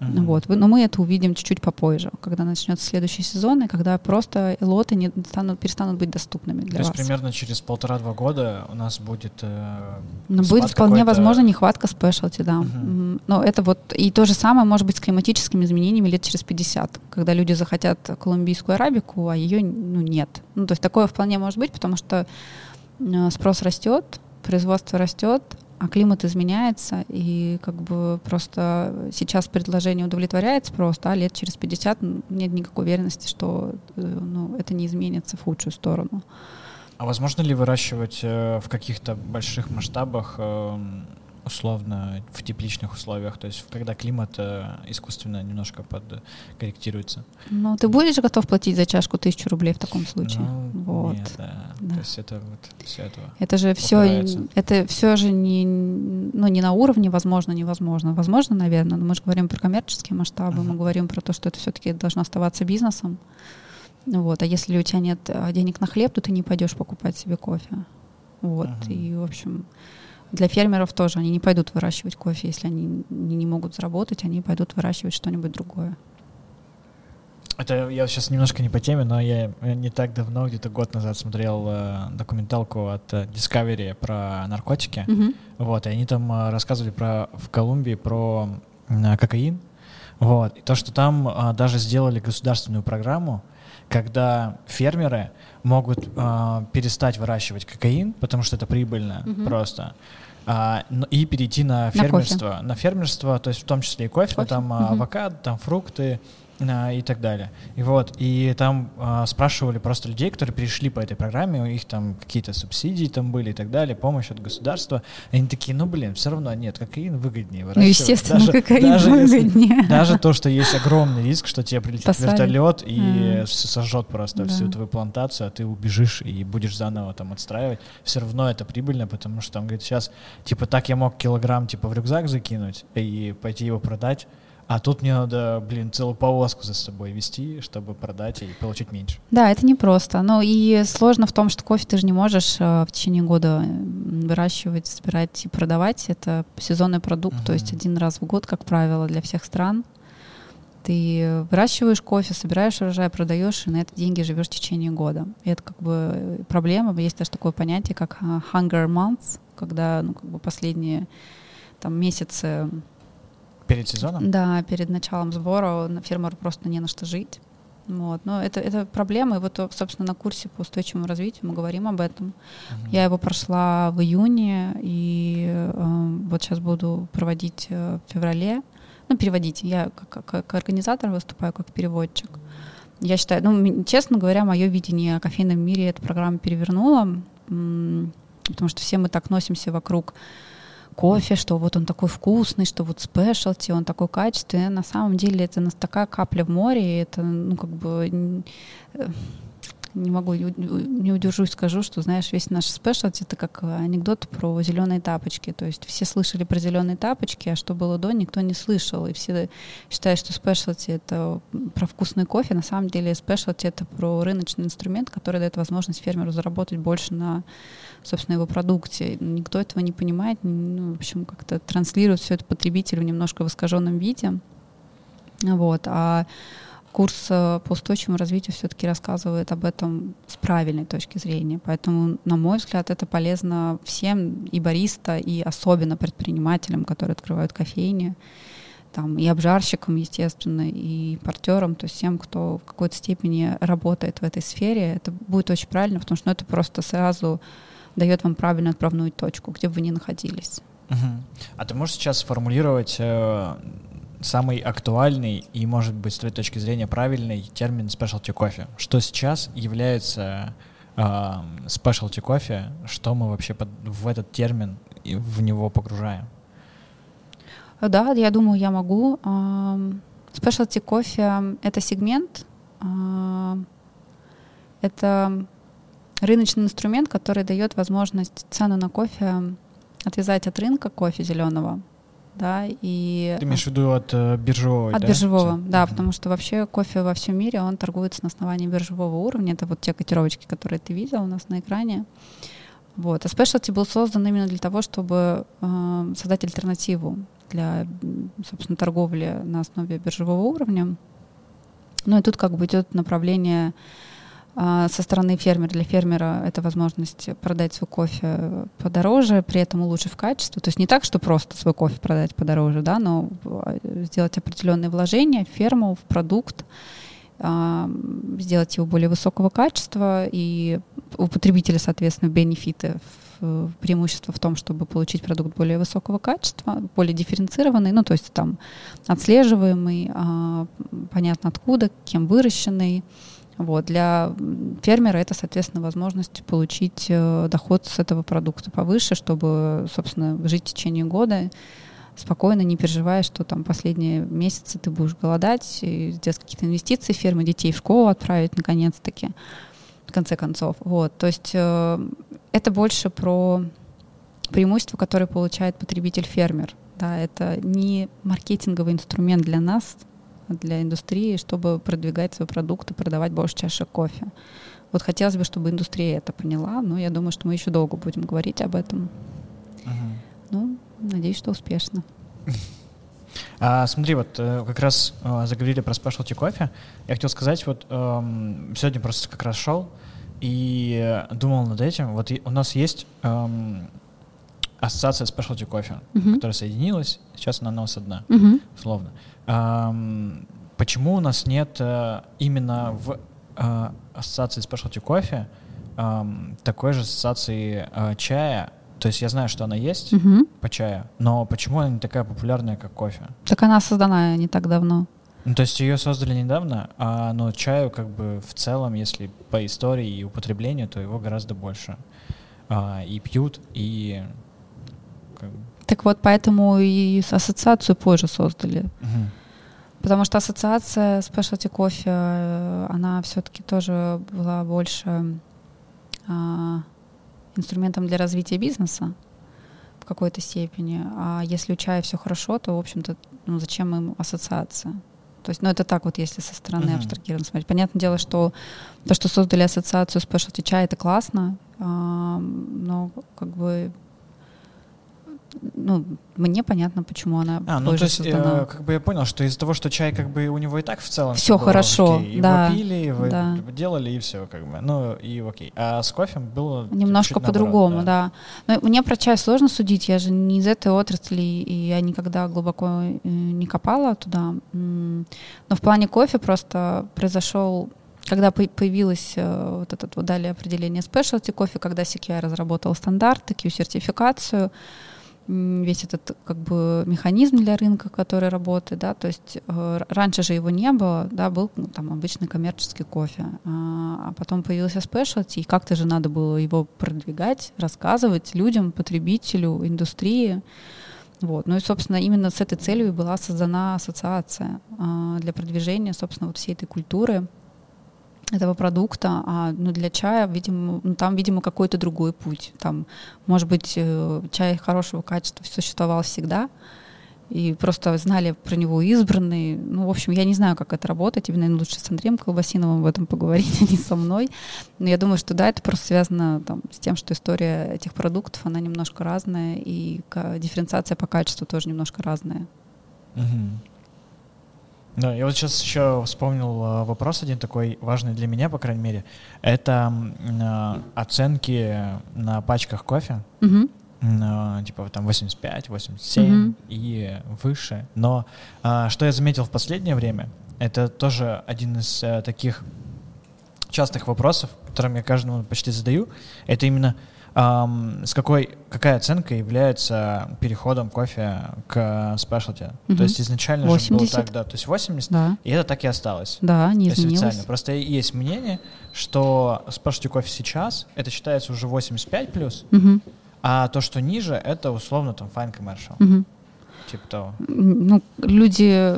Mm-hmm. Вот. Но мы это увидим чуть-чуть попозже, когда начнется следующий сезон, и когда просто лоты не станут, перестанут быть доступными для То вас. есть примерно через полтора-два года у нас будет э, ну, будет вполне возможно нехватка спешлти, да. Mm-hmm. Но это вот и то же самое может быть с климатическими изменениями лет через 50, когда люди захотят колумбийскую арабику, а ее ну, нет. Ну, то есть такое вполне может быть, потому что э, спрос растет, производство растет, а климат изменяется, и как бы просто сейчас предложение удовлетворяет спрос, а лет через 50 нет никакой уверенности, что э, ну, это не изменится в худшую сторону. А возможно ли выращивать э, в каких-то больших масштабах э, условно в тепличных условиях, то есть когда климат э, искусственно немножко подкорректируется. Ну, ты будешь готов платить за чашку тысячу рублей в таком случае? Ну, вот. Нет, да. да. То есть это вот все это. Это же все, это все же не, ну, не на уровне возможно, невозможно. Возможно, наверное, но мы же говорим про коммерческие масштабы, uh-huh. мы говорим про то, что это все-таки должно оставаться бизнесом. Вот. А если у тебя нет э, денег на хлеб, то ты не пойдешь покупать себе кофе. Вот. Uh-huh. И, в общем, для фермеров тоже. Они не пойдут выращивать кофе, если они не могут заработать, они пойдут выращивать что-нибудь другое. Это я сейчас немножко не по теме, но я не так давно, где-то год назад смотрел э, документалку от э, Discovery про наркотики. Mm-hmm. Вот, и они там э, рассказывали про в Колумбии про э, кокаин. Вот, и то, что там э, даже сделали государственную программу, когда фермеры могут э, перестать выращивать кокаин, потому что это прибыльно угу. просто, а, и перейти на фермерство. На, на фермерство, то есть в том числе и кофе, кофе? там угу. авокадо, там фрукты, и так далее. И вот, и там а, спрашивали просто людей, которые перешли по этой программе, у них там какие-то субсидии там были и так далее, помощь от государства. И они такие, ну блин, все равно нет, кокаин выгоднее Ну, естественно, даже, кокаин даже выгоднее. Если, даже то, что есть огромный риск, что тебе прилетит Посадят. вертолет и mm. сожжет просто да. всю твою плантацию, а ты убежишь и будешь заново там отстраивать, все равно это прибыльно, потому что он говорит, сейчас, типа, так я мог килограмм, типа, в рюкзак закинуть и пойти его продать, а тут мне надо, блин, целую повозку за собой вести, чтобы продать и получить меньше. Да, это непросто. Но и сложно в том, что кофе ты же не можешь э, в течение года выращивать, собирать и продавать. Это сезонный продукт, uh-huh. то есть один раз в год, как правило, для всех стран. Ты выращиваешь кофе, собираешь урожай, продаешь, и на это деньги живешь в течение года. И это как бы проблема. Есть даже такое понятие, как э, hunger months, когда ну, как бы последние там, месяцы Перед сезоном? Да, перед началом сбора фермеру просто не на что жить. Вот. Но это, это проблема. И вот, собственно, на курсе по устойчивому развитию мы говорим об этом. Uh-huh. Я его прошла в июне, и э, вот сейчас буду проводить э, в феврале. Ну, переводить. Я как, как, как организатор выступаю, как переводчик. Я считаю, ну, честно говоря, мое видение о кофейном мире эта программа перевернула, потому что все мы так носимся вокруг кофе, что вот он такой вкусный, что вот спешлти, он такой качественный. На самом деле это такая капля в море, и это, ну, как бы э, не могу, не удержусь, скажу, что, знаешь, весь наш спешлти это как анекдот про зеленые тапочки. То есть все слышали про зеленые тапочки, а что было до, никто не слышал. И все считают, что спешлти это про вкусный кофе. На самом деле спешлти это про рыночный инструмент, который дает возможность фермеру заработать больше на собственно, его продукте. Никто этого не понимает, ну, в общем, как-то транслирует все это потребителю немножко в искаженном виде. Вот. А курс э, по устойчивому развитию все-таки рассказывает об этом с правильной точки зрения. Поэтому, на мой взгляд, это полезно всем, и бариста, и особенно предпринимателям, которые открывают кофейни, там, и обжарщикам, естественно, и импортерам, то есть всем, кто в какой-то степени работает в этой сфере, это будет очень правильно, потому что ну, это просто сразу дает вам правильную отправную точку, где бы вы ни находились. Угу. А ты можешь сейчас сформулировать э, самый актуальный и, может быть, с твоей точки зрения, правильный термин specialty кофе? Что сейчас является э, specialty кофе? Что мы вообще под, в этот термин и в него погружаем? Да, я думаю, я могу. Specialty кофе — это сегмент, а, это рыночный инструмент, который дает возможность цену на кофе отвязать от рынка кофе зеленого, да, и... Ты имеешь в виду от э, биржевого, От да? биржевого, да, mm-hmm. потому что вообще кофе во всем мире, он торгуется на основании биржевого уровня, это вот те котировочки, которые ты видел у нас на экране. Вот. А Specialty был создан именно для того, чтобы э, создать альтернативу для, собственно, торговли на основе биржевого уровня. Ну и тут как бы идет направление со стороны фермера. Для фермера это возможность продать свой кофе подороже, при этом улучшив качество. То есть не так, что просто свой кофе продать подороже, да, но а, сделать определенные вложения в ферму, в продукт, а, сделать его более высокого качества и у потребителя, соответственно, бенефиты преимущество в том, чтобы получить продукт более высокого качества, более дифференцированный, ну, то есть там отслеживаемый, понятно откуда, кем выращенный, вот. Для фермера это, соответственно, возможность получить э, доход с этого продукта повыше, чтобы, собственно, жить в течение года спокойно, не переживая, что там последние месяцы ты будешь голодать, сделать какие-то инвестиции в фермы, детей в школу отправить наконец-таки, в конце концов. Вот. То есть э, это больше про преимущество, которое получает потребитель-фермер. Да, это не маркетинговый инструмент для нас, для индустрии, чтобы продвигать свой продукт и продавать больше чашек кофе. Вот хотелось бы, чтобы индустрия это поняла, но я думаю, что мы еще долго будем говорить об этом. Угу. Ну, надеюсь, что успешно. А, смотри, вот э, как раз э, заговорили про спешлти кофе. Я хотел сказать, вот эм, сегодня просто как раз шел и думал над этим. Вот у нас есть эм, ассоциация спешлти кофе, uh-huh. которая соединилась, сейчас она у нас одна, uh-huh. условно. Эм, почему у нас нет э, именно в э, ассоциации specialty кофе эм, такой же ассоциации э, чая? То есть я знаю, что она есть угу. по чаю, но почему она не такая популярная, как кофе? Так она создана не так давно. Ну, то есть ее создали недавно, а, но чаю как бы в целом, если по истории и употреблению, то его гораздо больше. А, и пьют, и так вот, поэтому и ассоциацию позже создали. Угу. Потому что ассоциация Specialty Coffee, э, она все-таки тоже была больше а, инструментом для развития бизнеса в какой-то степени. А если у чая все хорошо, то, в общем-то, ну, зачем им ассоциация? То есть, ну, это так вот, если со стороны uh-huh. абстрагированно смотреть. Понятное дело, что то, что создали ассоциацию Specialty чая, это классно, а, но как бы ну, мне понятно, почему она а, ну, то есть, создана. Э, как бы я понял, что из-за того, что чай как бы у него и так в целом все хорошо, и да, вы пили, вы да. делали и все как бы, ну и окей. А с кофе было немножко по-другому, да. да. Но мне про чай сложно судить, я же не из этой отрасли и я никогда глубоко э, не копала туда. Но в плане кофе просто произошел когда появилось э, вот это вот далее определение specialty кофе, когда CQI разработал стандарты, Q-сертификацию, весь этот как бы механизм для рынка, который работает, да, то есть э, раньше же его не было, да, был ну, там обычный коммерческий кофе, а, а потом появился спешлти, и как-то же надо было его продвигать, рассказывать людям, потребителю, индустрии, вот. Ну и, собственно, именно с этой целью была создана ассоциация э, для продвижения, собственно, вот всей этой культуры, этого продукта, а ну, для чая, видимо, ну, там, видимо, какой-то другой путь. Там, может быть, э, чай хорошего качества существовал всегда, и просто знали про него избранные. Ну, в общем, я не знаю, как это работает. Тебе, наверное, лучше с Андреем Колбасиновым об этом поговорить, а не со мной. Но я думаю, что да, это просто связано там, с тем, что история этих продуктов, она немножко разная, и дифференциация по качеству тоже немножко разная. Угу. Да, я вот сейчас еще вспомнил э, вопрос один такой важный для меня, по крайней мере. Это э, оценки на пачках кофе. Мгм. э, типа там 85, 87 Мгм. и выше. Но а, что я заметил в последнее время, это тоже один из э, таких частых вопросов, которым я каждому почти задаю. Это именно ам, с какой, какая оценка является переходом кофе к спешлти. Мгм. То есть изначально же было 80? так, да, то есть 80, Да, и это так и осталось. да, не То есть изменилось. официально. Просто есть мнение, что спешлти кофе сейчас, это считается уже 85 плюс, Мгм, а то, что ниже, это условно там fine commercial. мгм. Типа того. ну, люди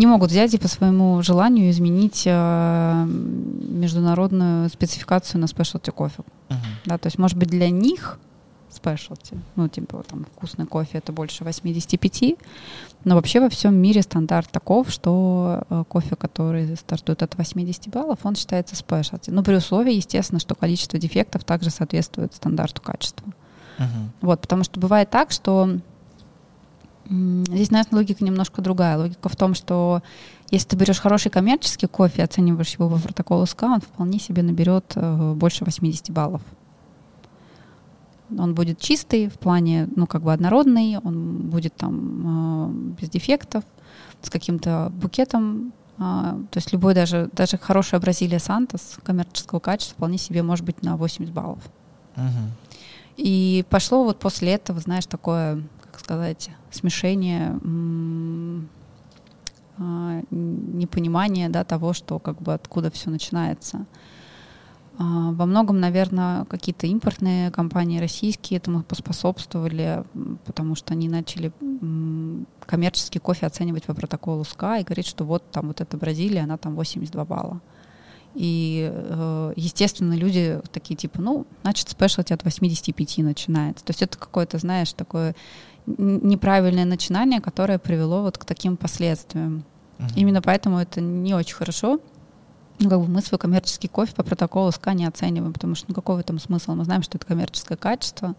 не могут взять и по своему желанию изменить э, международную спецификацию на спешлти кофе. Мгм. Да, то есть, может быть, для них спешлти, ну, типа, там, вкусный кофе это больше 85, но вообще во всем мире стандарт таков, что э, кофе, который стартует от 80 баллов, он считается спешлти. Ну, при условии, естественно, что количество дефектов также соответствует стандарту качества. Мгм. Вот, потому что бывает так, что здесь, наверное, логика немножко другая. Логика в том, что если ты берешь хороший коммерческий кофе, оцениваешь его по протоколу СКА, он вполне себе наберет э, больше 80 баллов. Он будет чистый в плане, ну, как бы однородный, он будет там э, без дефектов, с каким-то букетом. а, то есть любой даже, даже хорошая Бразилия Сантос коммерческого качества вполне себе может быть на 80 баллов. Мгм. И пошло вот после этого, знаешь, такое, сказать, смешение, а, непонимание да, того, что как бы откуда все начинается. А, Во многом, наверное, какие-то импортные компании российские этому поспособствовали, потому что они начали коммерческий кофе оценивать по протоколу СКА и говорить, что вот там вот эта Бразилия, она там 82 балла. И, э, естественно, люди такие типа, ну, значит, спешлти от 85 начинается. То есть это какое-то, знаешь, такое неправильное начинание, которое привело вот к таким последствиям. Мгм. Именно поэтому это не очень хорошо. Ну, как бы мы свой коммерческий кофе по протоколу СКА не оцениваем, потому что ну какой в этом смысл? Мы знаем, что это коммерческое качество.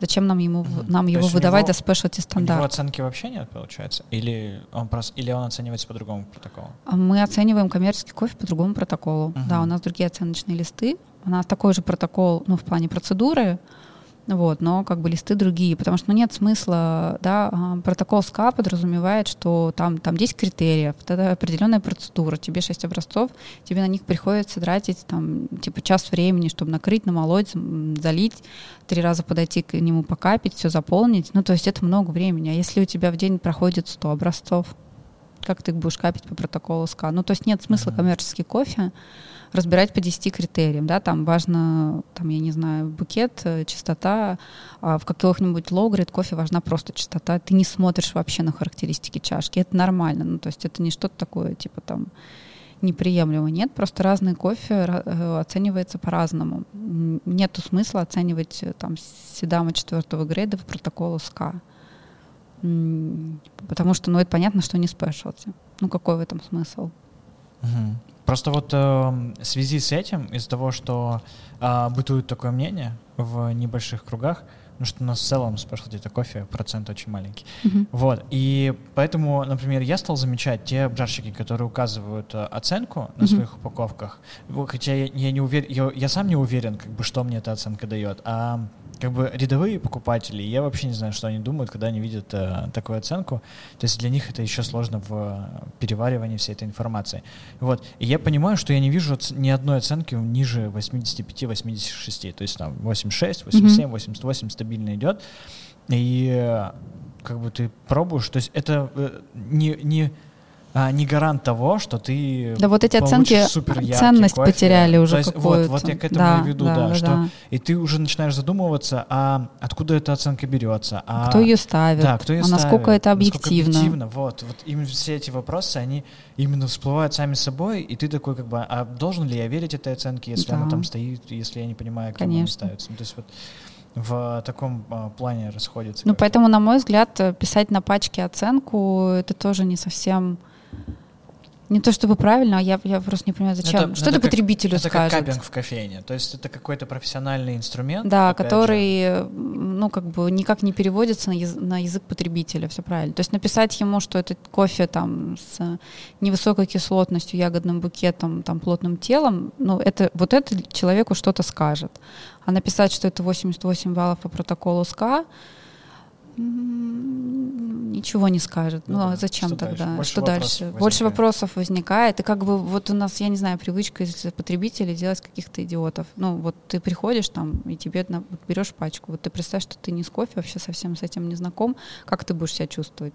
Зачем нам ему Мгм. нам То его выдавать него- за спешлти У него стандарт? оценки вообще нет, получается? Или он, просто, или он оценивается по другому протоколу? А Мы оцениваем коммерческий кофе по другому протоколу. Мгм. Да, у нас другие оценочные листы. У нас такой же протокол, ну, в плане процедуры, вот, но как бы листы другие, потому что ну, нет смысла, да, а, протокол СКА подразумевает, что там, там 10 критериев, это определенная процедура, тебе 6 образцов, тебе на них приходится тратить там типа час времени, чтобы накрыть, намолоть, залить, три раза подойти к нему покапить, все заполнить, ну то есть это много времени, а если у тебя в день проходит 100 образцов, как ты будешь каппить по протоколу SCA? Ну, то есть нет смысла коммерческий кофе разбирать по 10 критериям, да, там важно, там, я не знаю, букет, э, чистота, а в каких-нибудь low-grade кофе важна просто чистота, ты не смотришь вообще на характеристики чашки, это нормально, ну, то есть это не что-то такое, типа там, неприемлемо. Нет, просто разный кофе э, оценивается по-разному. Нету смысла оценивать э, там сидама четвертого грейда по протоколу SCA. М, Потому что, ну, это понятно, что не спешлти. Ну, какой в этом смысл? Мгм. Просто вот эм, в связи с этим, из-за того, что а, бытует такое мнение в небольших кругах, ну что у нас в целом спешлти это кофе, процент очень маленький. Мгм. Вот, и поэтому, например, я стал замечать те обжарщики, которые указывают э, оценку на Мгм. своих упаковках, хотя я, я не уверен, я, я сам не уверен, как бы, что мне эта оценка дает, а как бы рядовые покупатели, я вообще не знаю, что они думают, когда они видят э, такую оценку, то есть для них это еще сложно в э, переваривании всей этой информации. Вот, и я понимаю, что я не вижу ни одной оценки ниже 85-86, то есть там 86, 87, 88 стабильно идет, и э, как бы ты пробуешь, то есть это э, не, не, а, не гарант того, что ты Да вот эти оценки супер ценность кофе. потеряли уже есть вот, какую-то. вот я к этому и веду, да, что да. и ты уже начинаешь задумываться, а откуда эта оценка берется, а Кто ее ставит? да, кто ее а насколько ставит, это насколько объективно? объективно, Вот, вот именно все эти вопросы, они именно всплывают сами собой, и ты такой как бы, а должен ли я верить этой оценке, если она Да. там стоит, если я не понимаю, кем она ставится. Ну, то есть вот в таком а, плане расходится. Ну, поэтому, на мой взгляд, писать на пачке оценку это тоже не совсем Не то чтобы правильно, а я, я просто не понимаю, зачем. Это- что это это как- потребителю Это скажет? как капинг в кофейне. То есть это какой-то профессиональный инструмент. Да, же. который, э, ну, как бы никак не переводится на, яз- на язык потребителя, все правильно. То есть написать ему, что этот кофе там с невысокой кислотностью, ягодным букетом, там плотным телом, ну, это, вот это человеку что-то скажет. А написать, что это 88 баллов по протоколу СКА, ничего не скажет. Ну Ну, а да. зачем Что тогда? дальше? Больше что вопросов дальше? возникает. Больше вопросов возникает. И как бы вот у нас, я не знаю, привычка из потребителей делать каких-то идиотов. Ну, вот ты приходишь там, и тебе на- вот берешь пачку. Вот ты представь, что ты не с кофе, вообще совсем с этим не знаком. Как ты будешь себя чувствовать?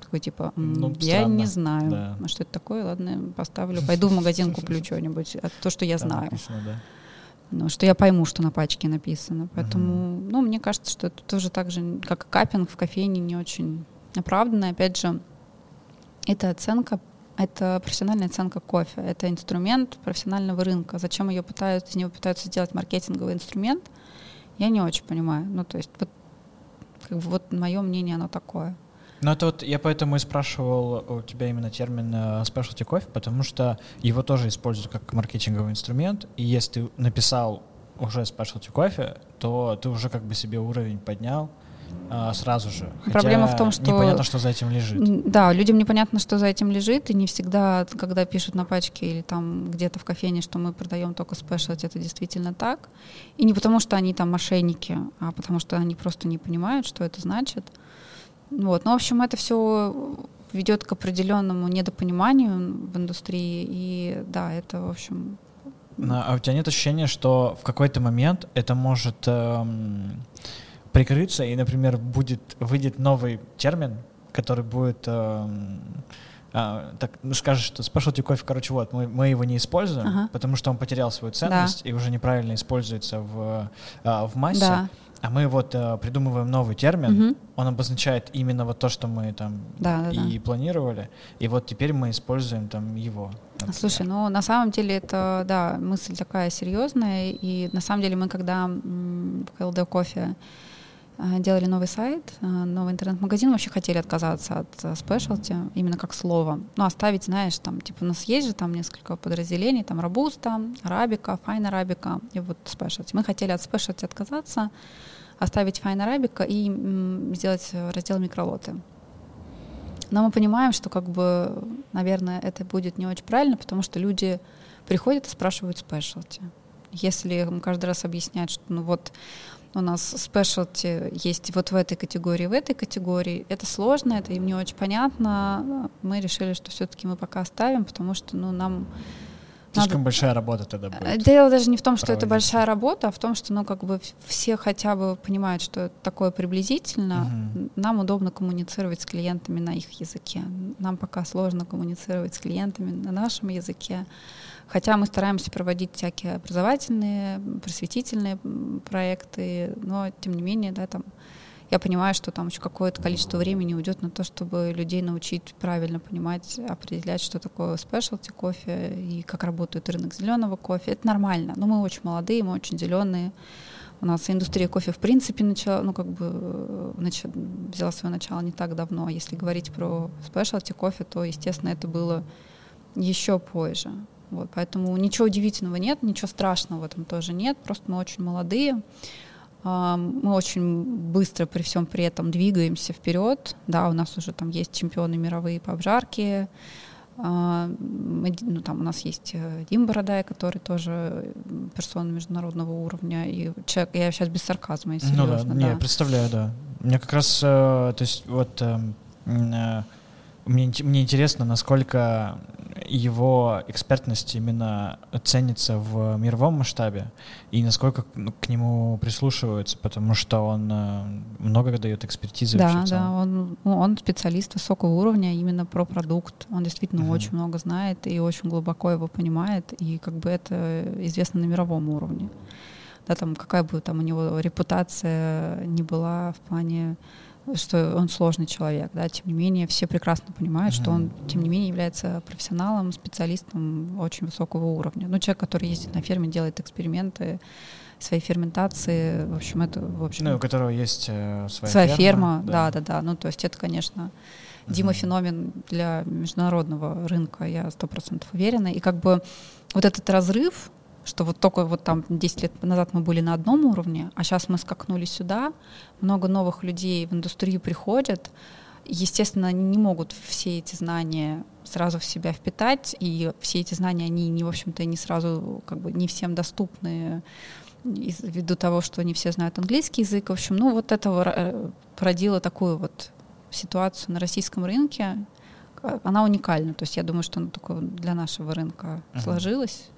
Такой типа, «М, Ну, я странно. не знаю, Да. а что это такое, ладно, поставлю, пойду в магазин куплю что-нибудь, а то, что я знаю написано, да. Ну, что я пойму, что на пачке написано. Поэтому, ну, мне кажется, что это тоже так же, как и капинг в кофейне, не очень оправданно. Опять же, это оценка, это профессиональная оценка кофе, это инструмент профессионального рынка. Зачем ее пытаются, из него пытаются сделать маркетинговый инструмент, я не очень понимаю. Ну, то есть, вот, как бы, вот мое мнение, оно такое. Ну, это вот я поэтому и спрашивал у тебя именно термин э, specialty кофе, потому что его тоже используют как маркетинговый инструмент, и если ты написал уже specialty кофе, то ты уже как бы себе уровень поднял а, сразу же. Хотя Проблема в том, что- Непонятно, что за этим лежит. Да, людям непонятно, что за этим лежит, и не всегда, когда пишут на пачке или там где-то в кофейне, что мы продаем только спешлти, это действительно так. И не потому, что они там мошенники, а потому что они просто не понимают, что это значит. Вот. Ну, в общем, это все ведет к определенному недопониманию в индустрии, и да, это, в общем, Но, а у тебя нет ощущения, что в какой-то момент это может эм, прикрыться, и, например, будет, выйдет новый термин, который будет... эм, а, так, ну, скажешь, что specialty кофе, короче, вот, мы, мы его не используем, Ага. потому что он потерял свою ценность и уже неправильно используется в, а, в массе. да. А мы вот э, придумываем новый термин, Мгм. он обозначает именно вот то, что мы там Да, да, и планировали, и вот теперь мы используем там его. например. Слушай, ну на самом деле это, да, мысль такая серьезная, и на самом деле мы когда в КЛД кофе э, делали новый сайт, э, новый интернет-магазин, вообще хотели отказаться от спешлти, именно как слово. Ну, оставить, знаешь, там, типа, у нас есть же там несколько подразделений, там, Робуста, Арабика, Файн Арабика и вот спешлти. Мы хотели от спешлти отказаться, оставить Файн Арабика и сделать э, раздел микролоты. Но мы понимаем, что как бы, наверное, это будет не очень правильно, потому что люди приходят и спрашивают спешлти. Если им каждый раз объяснять, что ну вот у нас спешлти есть вот в этой категории, в этой категории, это сложно, это им не очень понятно. Мы решили, что все-таки мы пока оставим, потому что ну, нам Слишком большая работа тогда Э, будет. Дело даже не в том, что это большая работа, а в том, что ну, как бы все хотя бы понимают, что это такое приблизительно. Мгм. Нам удобно коммуницировать с клиентами на их языке. Нам пока сложно коммуницировать с клиентами на нашем языке. Хотя мы стараемся проводить всякие образовательные, просветительные проекты, но тем не менее, да, там я понимаю, что там еще какое-то количество времени уйдет на то, чтобы людей научить правильно понимать, определять, что такое спешлти кофе и как работает рынок зеленого кофе. Это нормально. Но мы очень молодые, мы очень зеленые. У нас индустрия кофе в принципе начала, ну как бы э, нач- взяла свое начало не так давно. Если говорить про спешлти кофе, то, естественно, это было еще позже. Вот, поэтому ничего удивительного нет, ничего страшного в этом тоже нет. Просто мы очень молодые. А, Мы очень быстро при всем при этом двигаемся вперед. Да, у нас уже там есть чемпионы мировые по обжарке. А, мы ну, там у нас есть э, Дим Бородай, который тоже персона международного уровня. И человек, я сейчас без сарказма, если Ну да, серьезно. не, да. представляю, да. Мне как раз, э, то есть вот эм, э, мне, мне интересно, насколько его экспертность именно ценится в мировом масштабе и насколько ну, к нему прислушиваются, потому что он э, много дает экспертизы Да, да, он, ну, он специалист высокого уровня именно про продукт. Он действительно Мгм. очень много знает и очень глубоко его понимает, и как бы это известно на мировом уровне. Да, там какая бы там у него репутация ни была в плане что он сложный человек, да, тем не менее все прекрасно понимают, что он, тем не менее, является профессионалом, специалистом очень высокого уровня. Ну, человек, который ездит на ферме, делает эксперименты, свои ферментации, в общем, это, в общем, Ну, у которого есть э, своя, своя ферма, да. да, да, да. Ну, то есть это, конечно, Дима феномен для международного рынка, я сто процентов уверена. И как бы вот этот разрыв, что вот только вот там 10 лет назад мы были на одном уровне, а сейчас мы скакнули сюда, много новых людей в индустрию приходят, естественно, они не могут все эти знания сразу в себя впитать, и все эти знания, они не, в общем-то, не сразу, как бы, не всем доступны ввиду того, что не все знают английский язык. В общем, ну вот это породило такую вот ситуацию на российском рынке. Она уникальна. То есть я думаю, что она только для нашего рынка uh-huh. сложилась.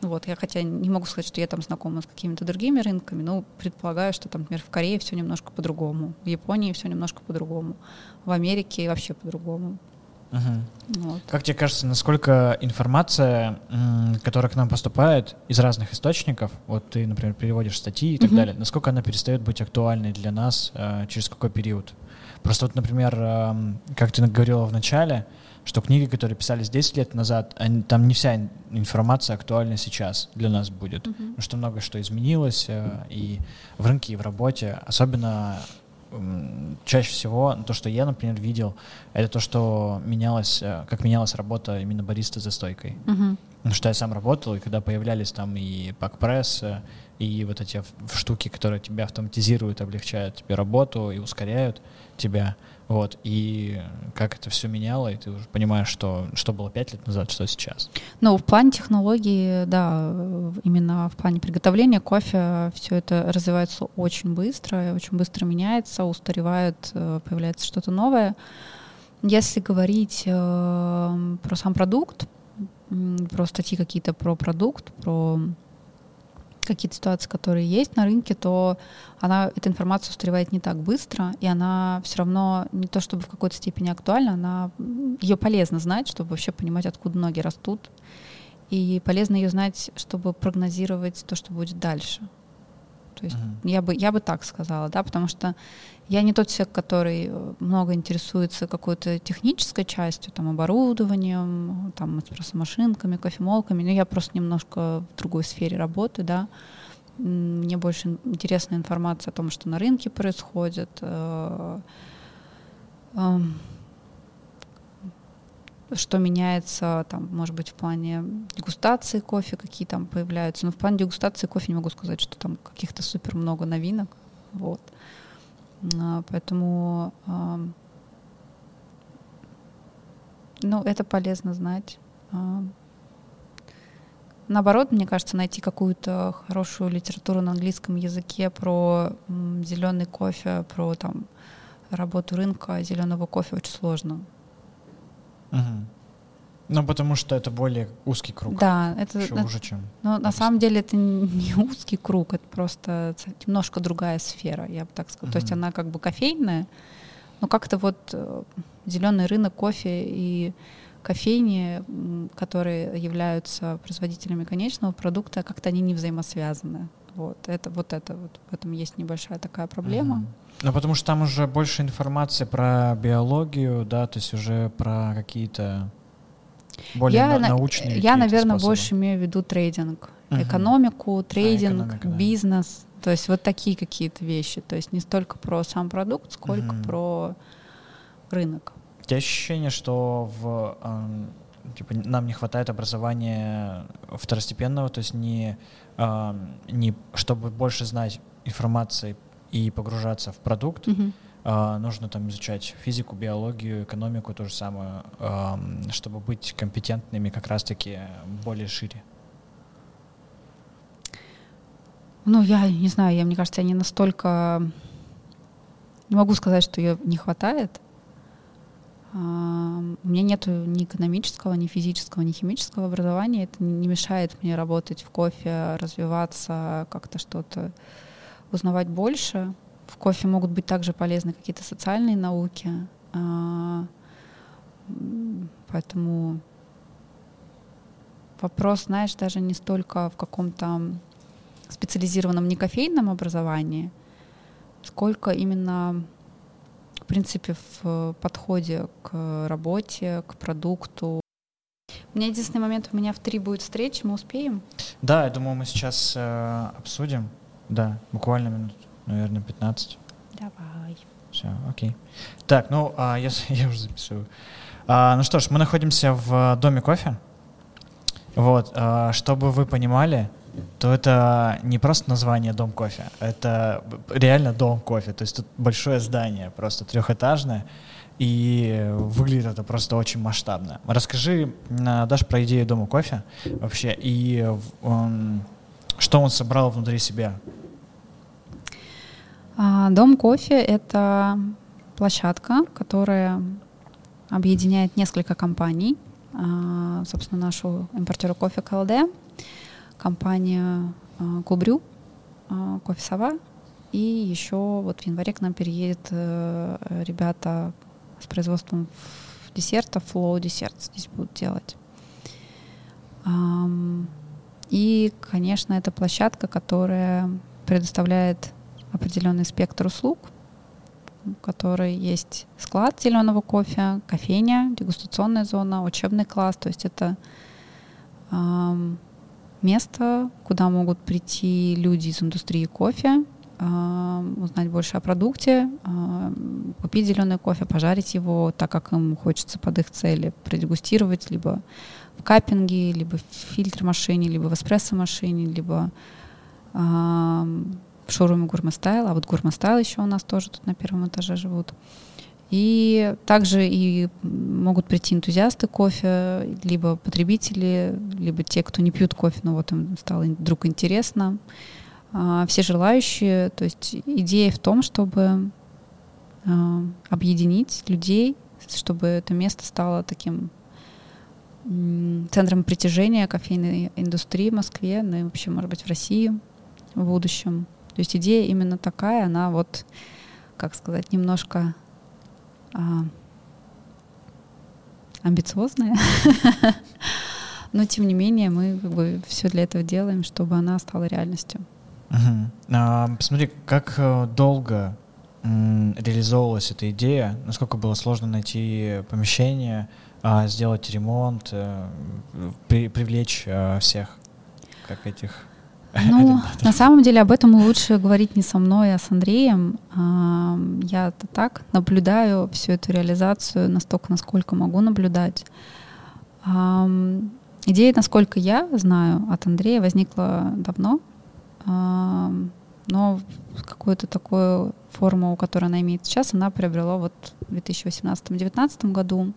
Вот, я хотя не могу сказать, что я там знакома с какими-то другими рынками, но предполагаю, что там, например, в Корее все немножко по-другому, в Японии все немножко по-другому, в Америке вообще по-другому. Угу. Вот. Как тебе кажется, насколько информация, которая к нам поступает из разных источников, вот ты, например, переводишь статьи и так угу. далее, насколько она перестает быть актуальной для нас, э, через какой период? Просто вот, например, э, как ты говорила в начале, что книги, которые писались 10 лет назад, они, там не вся информация актуальна сейчас для нас будет, mm-hmm. потому что много что изменилось э, и в рынке, и в работе, особенно чаще всего то, что я, например, видел, это то, что менялось, э, как менялась работа именно бариста за стойкой. Uh-huh. Потому что я сам работал, и когда появлялись там и пакпресс, э, и вот эти штуки, которые тебя автоматизируют, облегчают тебе работу и ускоряют тебя, вот, и как это все меняло, и ты уже понимаешь, что, что было пять лет назад, что сейчас. Ну, в плане технологии, да, именно в плане приготовления кофе все это развивается очень быстро, очень быстро меняется, устаревает, э, появляется что-то новое. Если говорить э, про сам продукт, про статьи какие-то про продукт, про какие-то ситуации, которые есть на рынке, то она, эта информация устаревает не так быстро, и она все равно не то чтобы в какой-то степени актуальна, она, ее полезно знать, чтобы вообще понимать, откуда ноги растут, и полезно ее знать, чтобы прогнозировать то, что будет дальше. То есть uh-huh. я, бы, я бы так сказала, да, потому что я не тот человек, который э, много интересуется какой-то технической частью, там, оборудованием, там, эспрессо-машинками, кофемолками, но я просто немножко в другой сфере работы, да. Мне больше интересна информация о том, что на рынке происходит, э, эм, что меняется, там, может быть, в плане дегустации кофе, какие там появляются. Но в плане дегустации кофе не могу сказать, что там каких-то супер много новинок. Вот. А, поэтому ну, это полезно знать. А, наоборот, мне кажется, найти какую-то хорошую литературу на английском языке про зеленый кофе, про там работу рынка зеленого кофе очень сложно. Угу. Ну, потому что это более узкий круг. Да, это, Еще это уже, чем. Но на самом деле это не узкий круг, это просто немножко другая сфера, я бы так сказала. Угу. То есть она как бы кофейная, но как-то вот э, зеленый рынок кофе и кофейни, которые являются производителями конечного продукта, как-то они не взаимосвязаны. Вот это вот это вот в этом есть небольшая такая проблема. Угу. Ну, потому что там уже больше информации про биологию, да, то есть уже про какие-то более я, на, научные Я, наверное, способы. больше имею в виду трейдинг. Угу. Экономику, трейдинг, а, экономика, бизнес. Да. То есть вот такие какие-то вещи. То есть не столько про сам продукт, сколько угу. про рынок. У тебя ощущение, что в, э, типа, нам не хватает образования второстепенного, то есть не, э, не чтобы больше знать информации и погружаться в продукт, угу нужно там изучать физику, биологию, экономику, то же самое, чтобы быть компетентными как раз-таки более шире. Ну, я не знаю, я, мне кажется, я не настолько... Не могу сказать, что ее не хватает. Uh, у меня нет ни экономического, ни физического, ни химического образования. Это не мешает мне работать в кофе, развиваться, как-то что-то узнавать больше. В кофе могут быть также полезны какие-то социальные науки. А, поэтому вопрос, знаешь, даже не столько в каком-то специализированном некофейном образовании, сколько именно, в принципе, в подходе к работе, к продукту. У меня единственный момент, у меня в три будет встреча, мы успеем? Да, я думаю, мы сейчас э, обсудим. Да, буквально минут наверное, 15. Давай. Все, окей. Так, ну, а, я, я уже записываю. А, ну что ж, мы находимся в доме кофе. Вот, а, чтобы вы понимали, то это не просто название «Дом кофе», это реально дом кофе. То есть тут большое здание, просто трехэтажное, и выглядит это просто очень масштабно. Расскажи, Даш, про идею Дома кофе вообще, и он, что он собрал внутри себя. А, Дом кофе — это площадка, которая объединяет несколько компаний. А, собственно, нашу импортеру кофе КЛД, компанию а, Кубрю, кофе Сова, и еще вот в январе к нам переедет э, ребята с производством десертов, Flow десерт здесь будут делать. И, конечно, это площадка, которая предоставляет определенный спектр услуг, в которой есть склад зеленого кофе, кофейня, дегустационная зона, учебный класс. То есть это место, куда могут прийти люди из индустрии кофе, узнать больше о продукте, купить зеленый кофе, пожарить его так, как им хочется под их цели, продегустировать либо в каппинге, либо в фильтр-машине, либо в эспрессо-машине, либо в шоуруме Gourmet Style, а вот Gourmet Style еще у нас тоже тут на первом этаже живут. И также и могут прийти энтузиасты кофе, либо потребители, либо те, кто не пьют кофе, но вот им стало вдруг интересно. А, все желающие. То есть идея в том, чтобы а, объединить людей, чтобы это место стало таким центром притяжения кофейной индустрии в Москве, ну и вообще, может быть, в России в будущем. То есть идея именно такая, она вот, как сказать, немножко а, амбициозная, но тем не менее мы как бы все для этого делаем, чтобы она стала реальностью. А, посмотри, как э, долго м, реализовывалась эта идея, насколько было сложно найти помещение, а, сделать ремонт, при, привлечь а, всех, как этих. Ну, на самом деле об этом лучше говорить не со мной, а с Андреем. Я так наблюдаю всю эту реализацию настолько, насколько могу наблюдать. Идея, насколько я знаю, от Андрея возникла давно, но какую-то такую форму, которую она имеет сейчас, она приобрела вот в 2018-2019 году.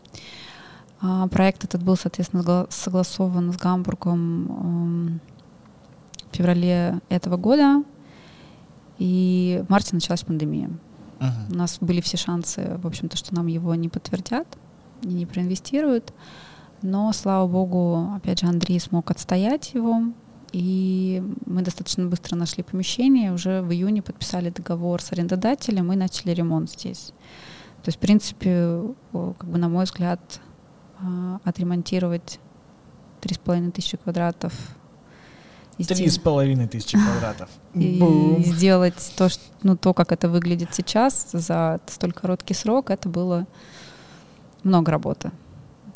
А, проект этот был, соответственно, согласован с Гамбургом в феврале этого года, и в марте началась пандемия. Uh-huh. У нас были все шансы, в общем-то, что нам его не подтвердят и не проинвестируют. Но, слава богу, опять же, Андрей смог отстоять его. И мы достаточно быстро нашли помещение, уже в июне подписали договор с арендодателем и начали ремонт здесь. То есть, в принципе, как бы, на мой взгляд, а, отремонтировать три с половиной тысячи квадратов Три с половиной тысячи квадратов. И сделать то, что, ну, то, как это выглядит сейчас за столь короткий срок, это было много работы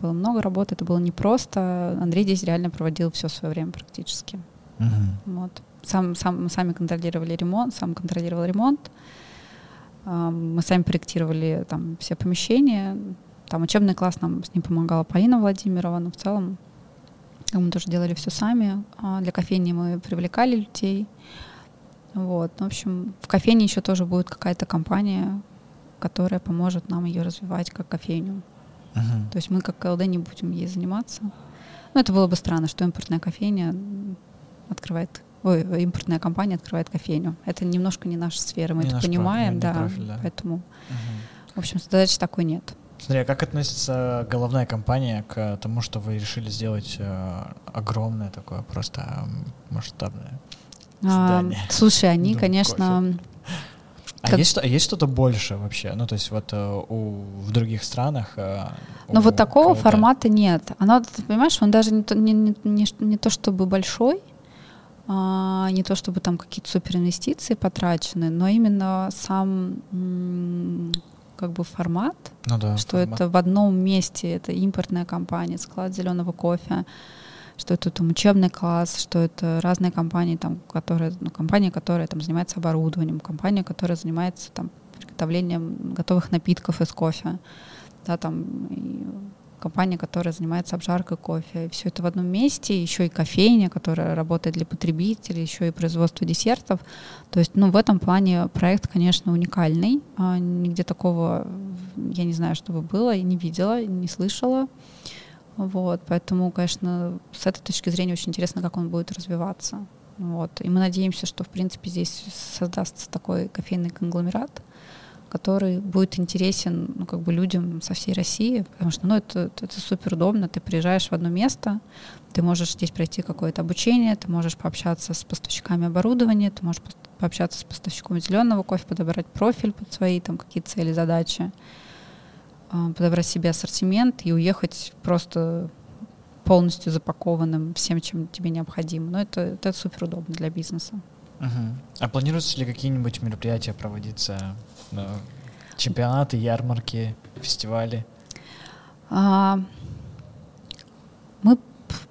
было много работы, это было непросто. Андрей здесь реально проводил все свое время практически. Угу. Вот. Сам, сам, мы сами контролировали ремонт, сам контролировал ремонт. Мы сами проектировали там все помещения. Там учебный класс нам с ним помогала Полина Владимирова, но в целом мы тоже делали все сами. А для кофейни мы привлекали людей. Вот. В общем, в кофейне еще тоже будет какая-то компания, которая поможет нам ее развивать как кофейню. Uh-huh. То есть мы как КЛД не будем ей заниматься. Ну, это было бы странно, что импортная кофейня открывает ой, импортная компания открывает кофейню. Это немножко не наша сфера, мы не это понимаем, да, профиль, да. Поэтому, uh-huh. в общем, задачи такой нет. Смотри, а как относится головная компания к тому, что вы решили сделать э, огромное такое, просто масштабное здание? А, слушай, они, Дом конечно. А как... есть, есть что-то больше вообще? Ну, то есть вот э, у, в других странах... Э, Но вот такого формата нет. Оно, ты понимаешь, он даже не то, не, не, не, не то чтобы большой, а, не то чтобы там какие-то суперинвестиции потрачены, но именно сам как бы формат, ну да, что формат. это в одном месте, это импортная компания, склад зеленого кофе, что это там учебный класс, что это разные компании, там, которые, ну, компания, которая там занимается оборудованием, компания, которая занимается там приготовлением готовых напитков из кофе. Да, там компания, которая занимается обжаркой кофе. Все это в одном месте, еще и кофейня, которая работает для потребителей, еще и производство десертов. То есть, ну, в этом плане проект, конечно, уникальный. А, нигде такого, я не знаю, чтобы было, я не видела, не слышала. Вот, поэтому, конечно, с этой точки зрения очень интересно, как он будет развиваться. Вот. И мы надеемся, что, в принципе, здесь создастся такой кофейный конгломерат, который будет интересен ну, как бы людям со всей России, потому что ну, это, это супер удобно. Ты приезжаешь в одно место, ты можешь здесь пройти какое-то обучение, ты можешь пообщаться с поставщиками оборудования, ты можешь пообщаться с поставщиком зеленого кофе, подобрать профиль под свои там какие-то цели, задачи, а, подобрать себе ассортимент и уехать просто полностью запакованным всем, чем тебе необходимо. Но это, это супер удобно для бизнеса. Угу. А планируются ли какие-нибудь мероприятия проводиться чемпионаты, ярмарки, фестивали? А, мы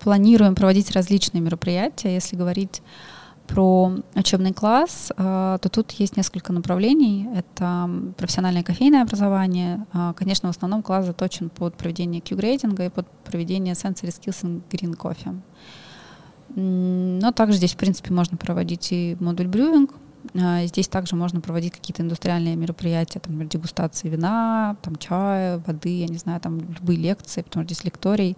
планируем проводить различные мероприятия. Если говорить про учебный класс, а, то тут есть несколько направлений. Это профессиональное кофейное образование. А, конечно, в основном класс заточен под проведение Q-грейдинга и под проведение Sensory Skills in Green Coffee. Но также здесь, в принципе, можно проводить и модуль брюинг, здесь также можно проводить какие-то индустриальные мероприятия, там, дегустации вина, там, чая, воды, я не знаю, там, любые лекции, потому что здесь лекторий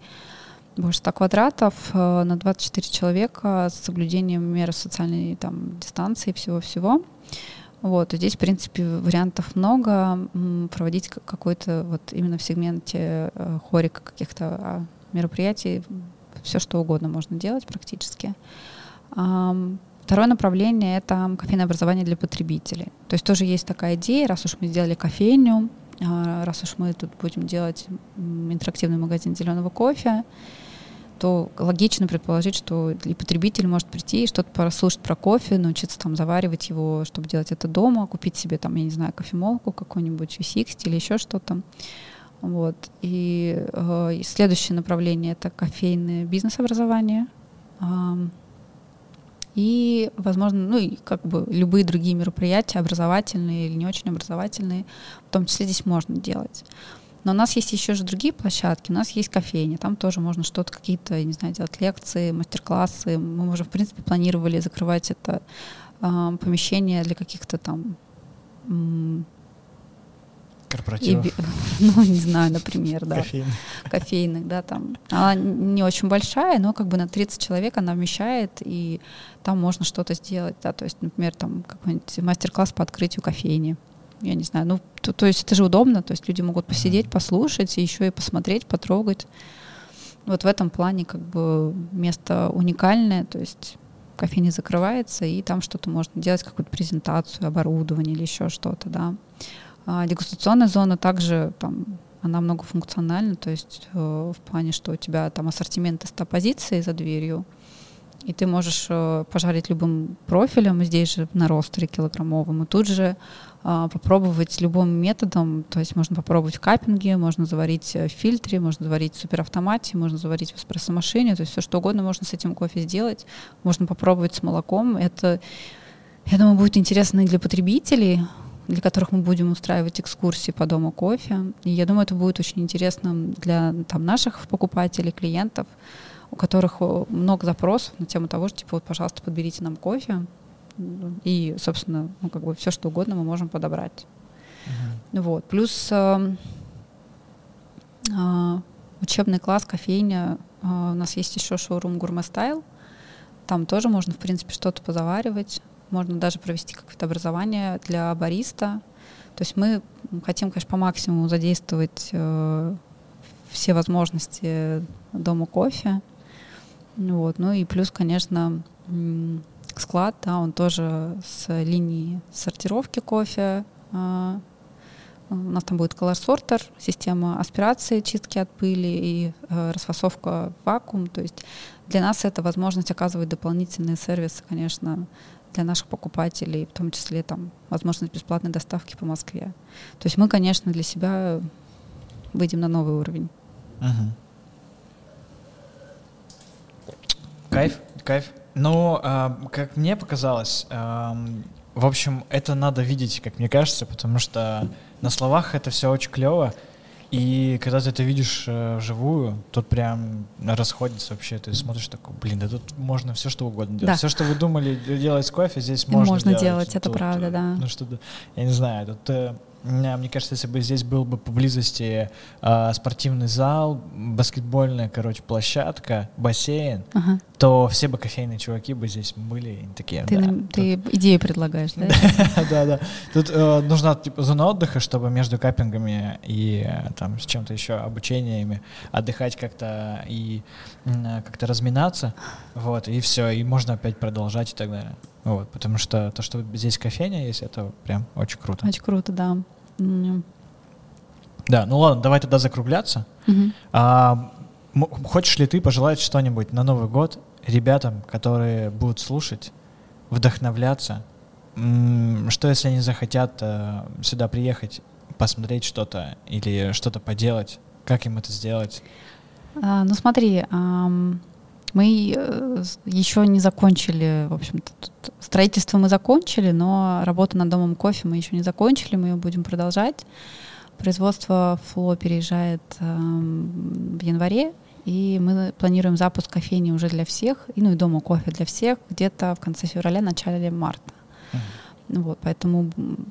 больше 100 квадратов э, на 24 человека с соблюдением меры социальной там, дистанции и всего-всего. Вот, и здесь, в принципе, вариантов много. Проводить какой-то вот именно в сегменте э, хорика каких-то а, мероприятий, все что угодно можно делать практически. Второе направление — это кофейное образование для потребителей. То есть тоже есть такая идея, раз уж мы сделали кофейню, а, раз уж мы тут будем делать интерактивный магазин зеленого кофе, то логично предположить, что и потребитель может прийти и что-то послушать про кофе, научиться там заваривать его, чтобы делать это дома, купить себе там, я не знаю, кофемолку какую-нибудь, V60 или еще что-то. Вот. И, э, и следующее направление — это кофейное бизнес-образование. И, возможно, ну и как бы любые другие мероприятия, образовательные или не очень образовательные, в том числе здесь можно делать. Но у нас есть еще же другие площадки. У нас есть кофейня. Там тоже можно что-то, какие-то, не знаю, делать лекции, мастер-классы. Мы уже, в принципе, планировали закрывать это э, помещение для каких-то там Корпоративов. И, ну, не знаю, например, да. Кофейных. Кофейных, да, там. Она не очень большая, но как бы на 30 человек она вмещает, и там можно что-то сделать, да, то есть, например, там какой-нибудь мастер-класс по открытию кофейни. Я не знаю, ну, то, то есть это же удобно, то есть люди могут посидеть, послушать, и еще и посмотреть, потрогать. Вот в этом плане как бы место уникальное, то есть кофейня закрывается, и там что-то можно делать, какую-то презентацию, оборудование или еще что-то, да. А дегустационная зона также там она многофункциональна, то есть э, в плане, что у тебя там ассортимент из 100 позиций за дверью, и ты можешь э, пожарить любым профилем, здесь же на ростере килограммовым, и тут же э, попробовать любым методом, то есть можно попробовать в каппинге, можно заварить в фильтре, можно заварить в суперавтомате, можно заварить в эспрессо-машине, то есть все что угодно можно с этим кофе сделать, можно попробовать с молоком, это, я думаю, будет интересно и для потребителей, для которых мы будем устраивать экскурсии по дому кофе. И я думаю, это будет очень интересно для там, наших покупателей, клиентов, у которых много запросов на тему того, что, типа, вот, пожалуйста, подберите нам кофе. И, собственно, ну, как бы все, что угодно мы можем подобрать. Uh-huh. Вот. Плюс э, э, учебный класс, кофейня. Э, у нас есть еще шоурум Гурме Стайл. Там тоже можно, в принципе, что-то позаваривать. Можно даже провести какое-то образование для бариста. То есть мы хотим, конечно, по максимуму задействовать э, все возможности дома кофе. Вот. Ну и плюс, конечно, склад, да, он тоже с линией сортировки кофе. Э, у нас там будет sorter, система аспирации, чистки от пыли и э, расфасовка в вакуум. То есть для нас это возможность оказывать дополнительные сервисы, конечно, для наших покупателей, в том числе там возможность бесплатной доставки по Москве. То есть мы, конечно, для себя выйдем на новый уровень. Угу. Кайф, кайф. Ну, э, как мне показалось, э, В общем, это надо видеть, как мне кажется, потому что на словах это все очень клево, и когда ты это видишь э, вживую, тут прям расходится вообще. Ты смотришь такой, блин, да тут можно все что угодно делать. Да. Все, что вы думали делать с кофе, здесь можно, Можно делать. делать, это Тут, правда, э, да. Ну что, я не знаю, тут э, мне кажется, если бы здесь был бы поблизости э, спортивный зал, баскетбольная, короче, площадка, бассейн, Ага. то все бы кофейные чуваки бы здесь были и такие. Ты, да, нам- тут- ты идею предлагаешь, да? да, да. Тут э, нужна типа зона отдыха, чтобы между каппингами и э, там с чем-то еще обучениями отдыхать как-то и э, как-то разминаться, вот и все, и можно опять продолжать и так далее. Вот, потому что то, что здесь кофейня есть, это прям очень круто. Очень круто, да. Да, ну ладно, давай тогда закругляться. Мгм. А, хочешь ли ты пожелать что-нибудь на Новый год ребятам, которые будут слушать, вдохновляться? Что если они захотят э, сюда приехать, посмотреть что-то или что-то поделать? Как им это сделать? А, ну смотри, ам, мы э, еще не закончили, в общем-то, строительство мы закончили, но работу над домом кофе мы еще не закончили, мы ее будем продолжать. Производство ФЛО переезжает ам, в январе, и мы планируем запуск кофейни уже для всех, и, ну и дома кофе для всех где-то в конце февраля, начале марта. Ну Вот, поэтому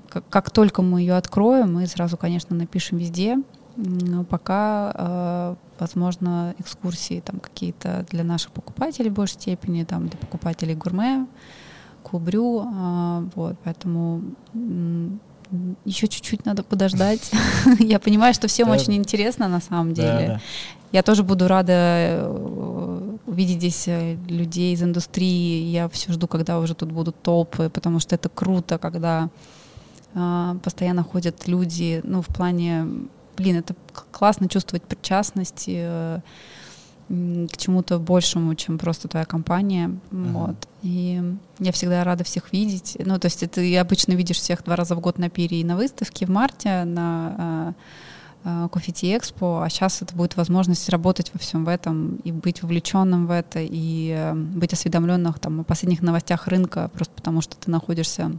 как, как только мы ее откроем, мы сразу, конечно, напишем везде. Пока, э, возможно, экскурсии там какие-то для наших покупателей в большей степени, там для покупателей гурме, клубрю. э, вот, поэтому еще чуть-чуть надо подождать. Я понимаю, что всем Да. очень интересно на самом деле. да. Я тоже буду рада э, увидеть здесь людей из индустрии. Я все жду, когда уже тут будут толпы, потому что это круто, когда постоянно ходят люди. Ну, в плане, блин, это классно чувствовать причастность э, м, к чему-то большему, чем просто твоя компания. Мгм. Вот. И я всегда рада всех видеть. Ну, то есть ты обычно видишь всех два раза в год на пире и на выставке в марте, на э, Кофе Экспо, а сейчас это будет возможность работать во всем в этом и быть вовлеченным в это, и э, быть осведомленным там, о последних новостях рынка, просто потому что ты находишься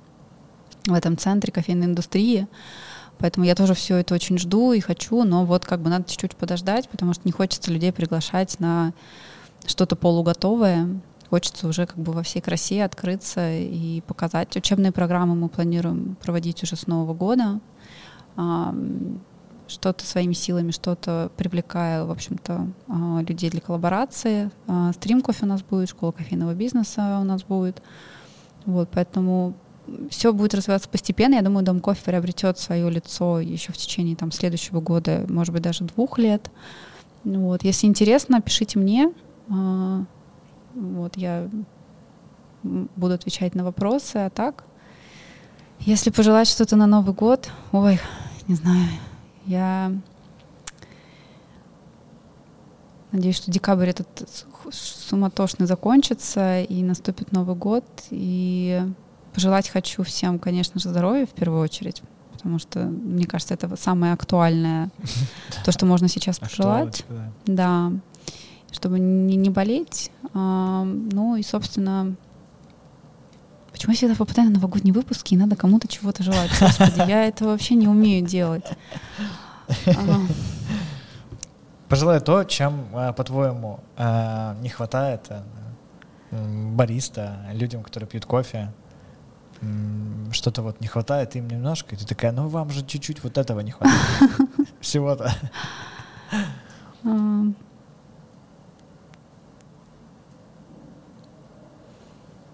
в этом центре кофейной индустрии. Поэтому я тоже все это очень жду и хочу, но вот как бы надо чуть-чуть подождать, потому что не хочется людей приглашать на что-то полуготовое. Хочется уже как бы во всей красе открыться и показать. Учебные программы мы планируем проводить уже с Нового года. Что-то своими силами, что-то привлекая, в общем-то, а, людей для коллаборации. А, Стрим кофе у нас будет, школа кофейного бизнеса у нас будет. Вот, поэтому все будет развиваться постепенно. Я думаю, Дом кофе приобретет свое лицо еще в течение там, следующего года, может быть, даже двух лет. Вот. Если интересно, пишите мне. А, Вот, я буду отвечать на вопросы, а так, если пожелать что-то на Новый год, ой, не знаю, я надеюсь, что декабрь этот суматошный закончится и наступит Новый год. И пожелать хочу всем, конечно же, здоровья в первую очередь, потому что, мне кажется, это самое актуальное, то, что можно сейчас пожелать. Да. Чтобы не, болеть. А, ну и, собственно, почему я всегда попадаю на новогодние выпуски, и надо кому-то чего-то желать? Господи, я это вообще не умею делать. А, Пожелай то, чем, а, по-твоему, не хватает м, бариста, людям, которые пьют кофе. Что-то вот не хватает им немножко, и ты такая, ну вам же чуть-чуть вот этого не хватает. Всего-то. а.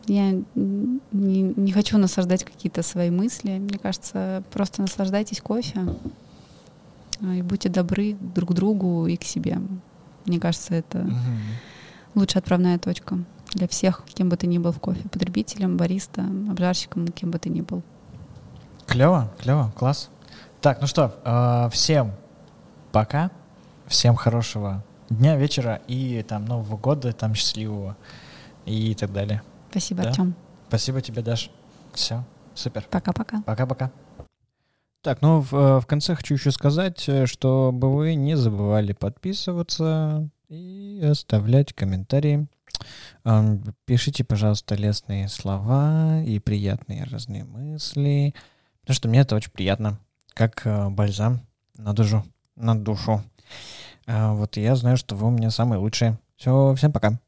Я не, не хочу насаждать какие-то свои мысли. Мне кажется, просто наслаждайтесь кофе а, и будьте добры друг к другу и к себе. Мне кажется, это Мгм. лучшая отправная точка для всех, кем бы ты ни был в кофе, потребителем, бариста, обжарщиком, кем бы ты ни был. Клево, клево, класс. Так, ну что, а, всем пока, всем хорошего дня, вечера и там Нового года, там счастливого и так далее. Спасибо, Да. Артем. Спасибо тебе, Даш. Все, супер. Пока-пока. Пока-пока. Так, ну в, э, в конце хочу еще сказать, э, чтобы вы не забывали подписываться и оставлять комментарии. Пишите, пожалуйста, лестные слова и приятные разные мысли, потому что мне это очень приятно, как э, бальзам на душу. На душу. Э, вот я знаю, что вы у меня самые лучшие. Все, всем пока.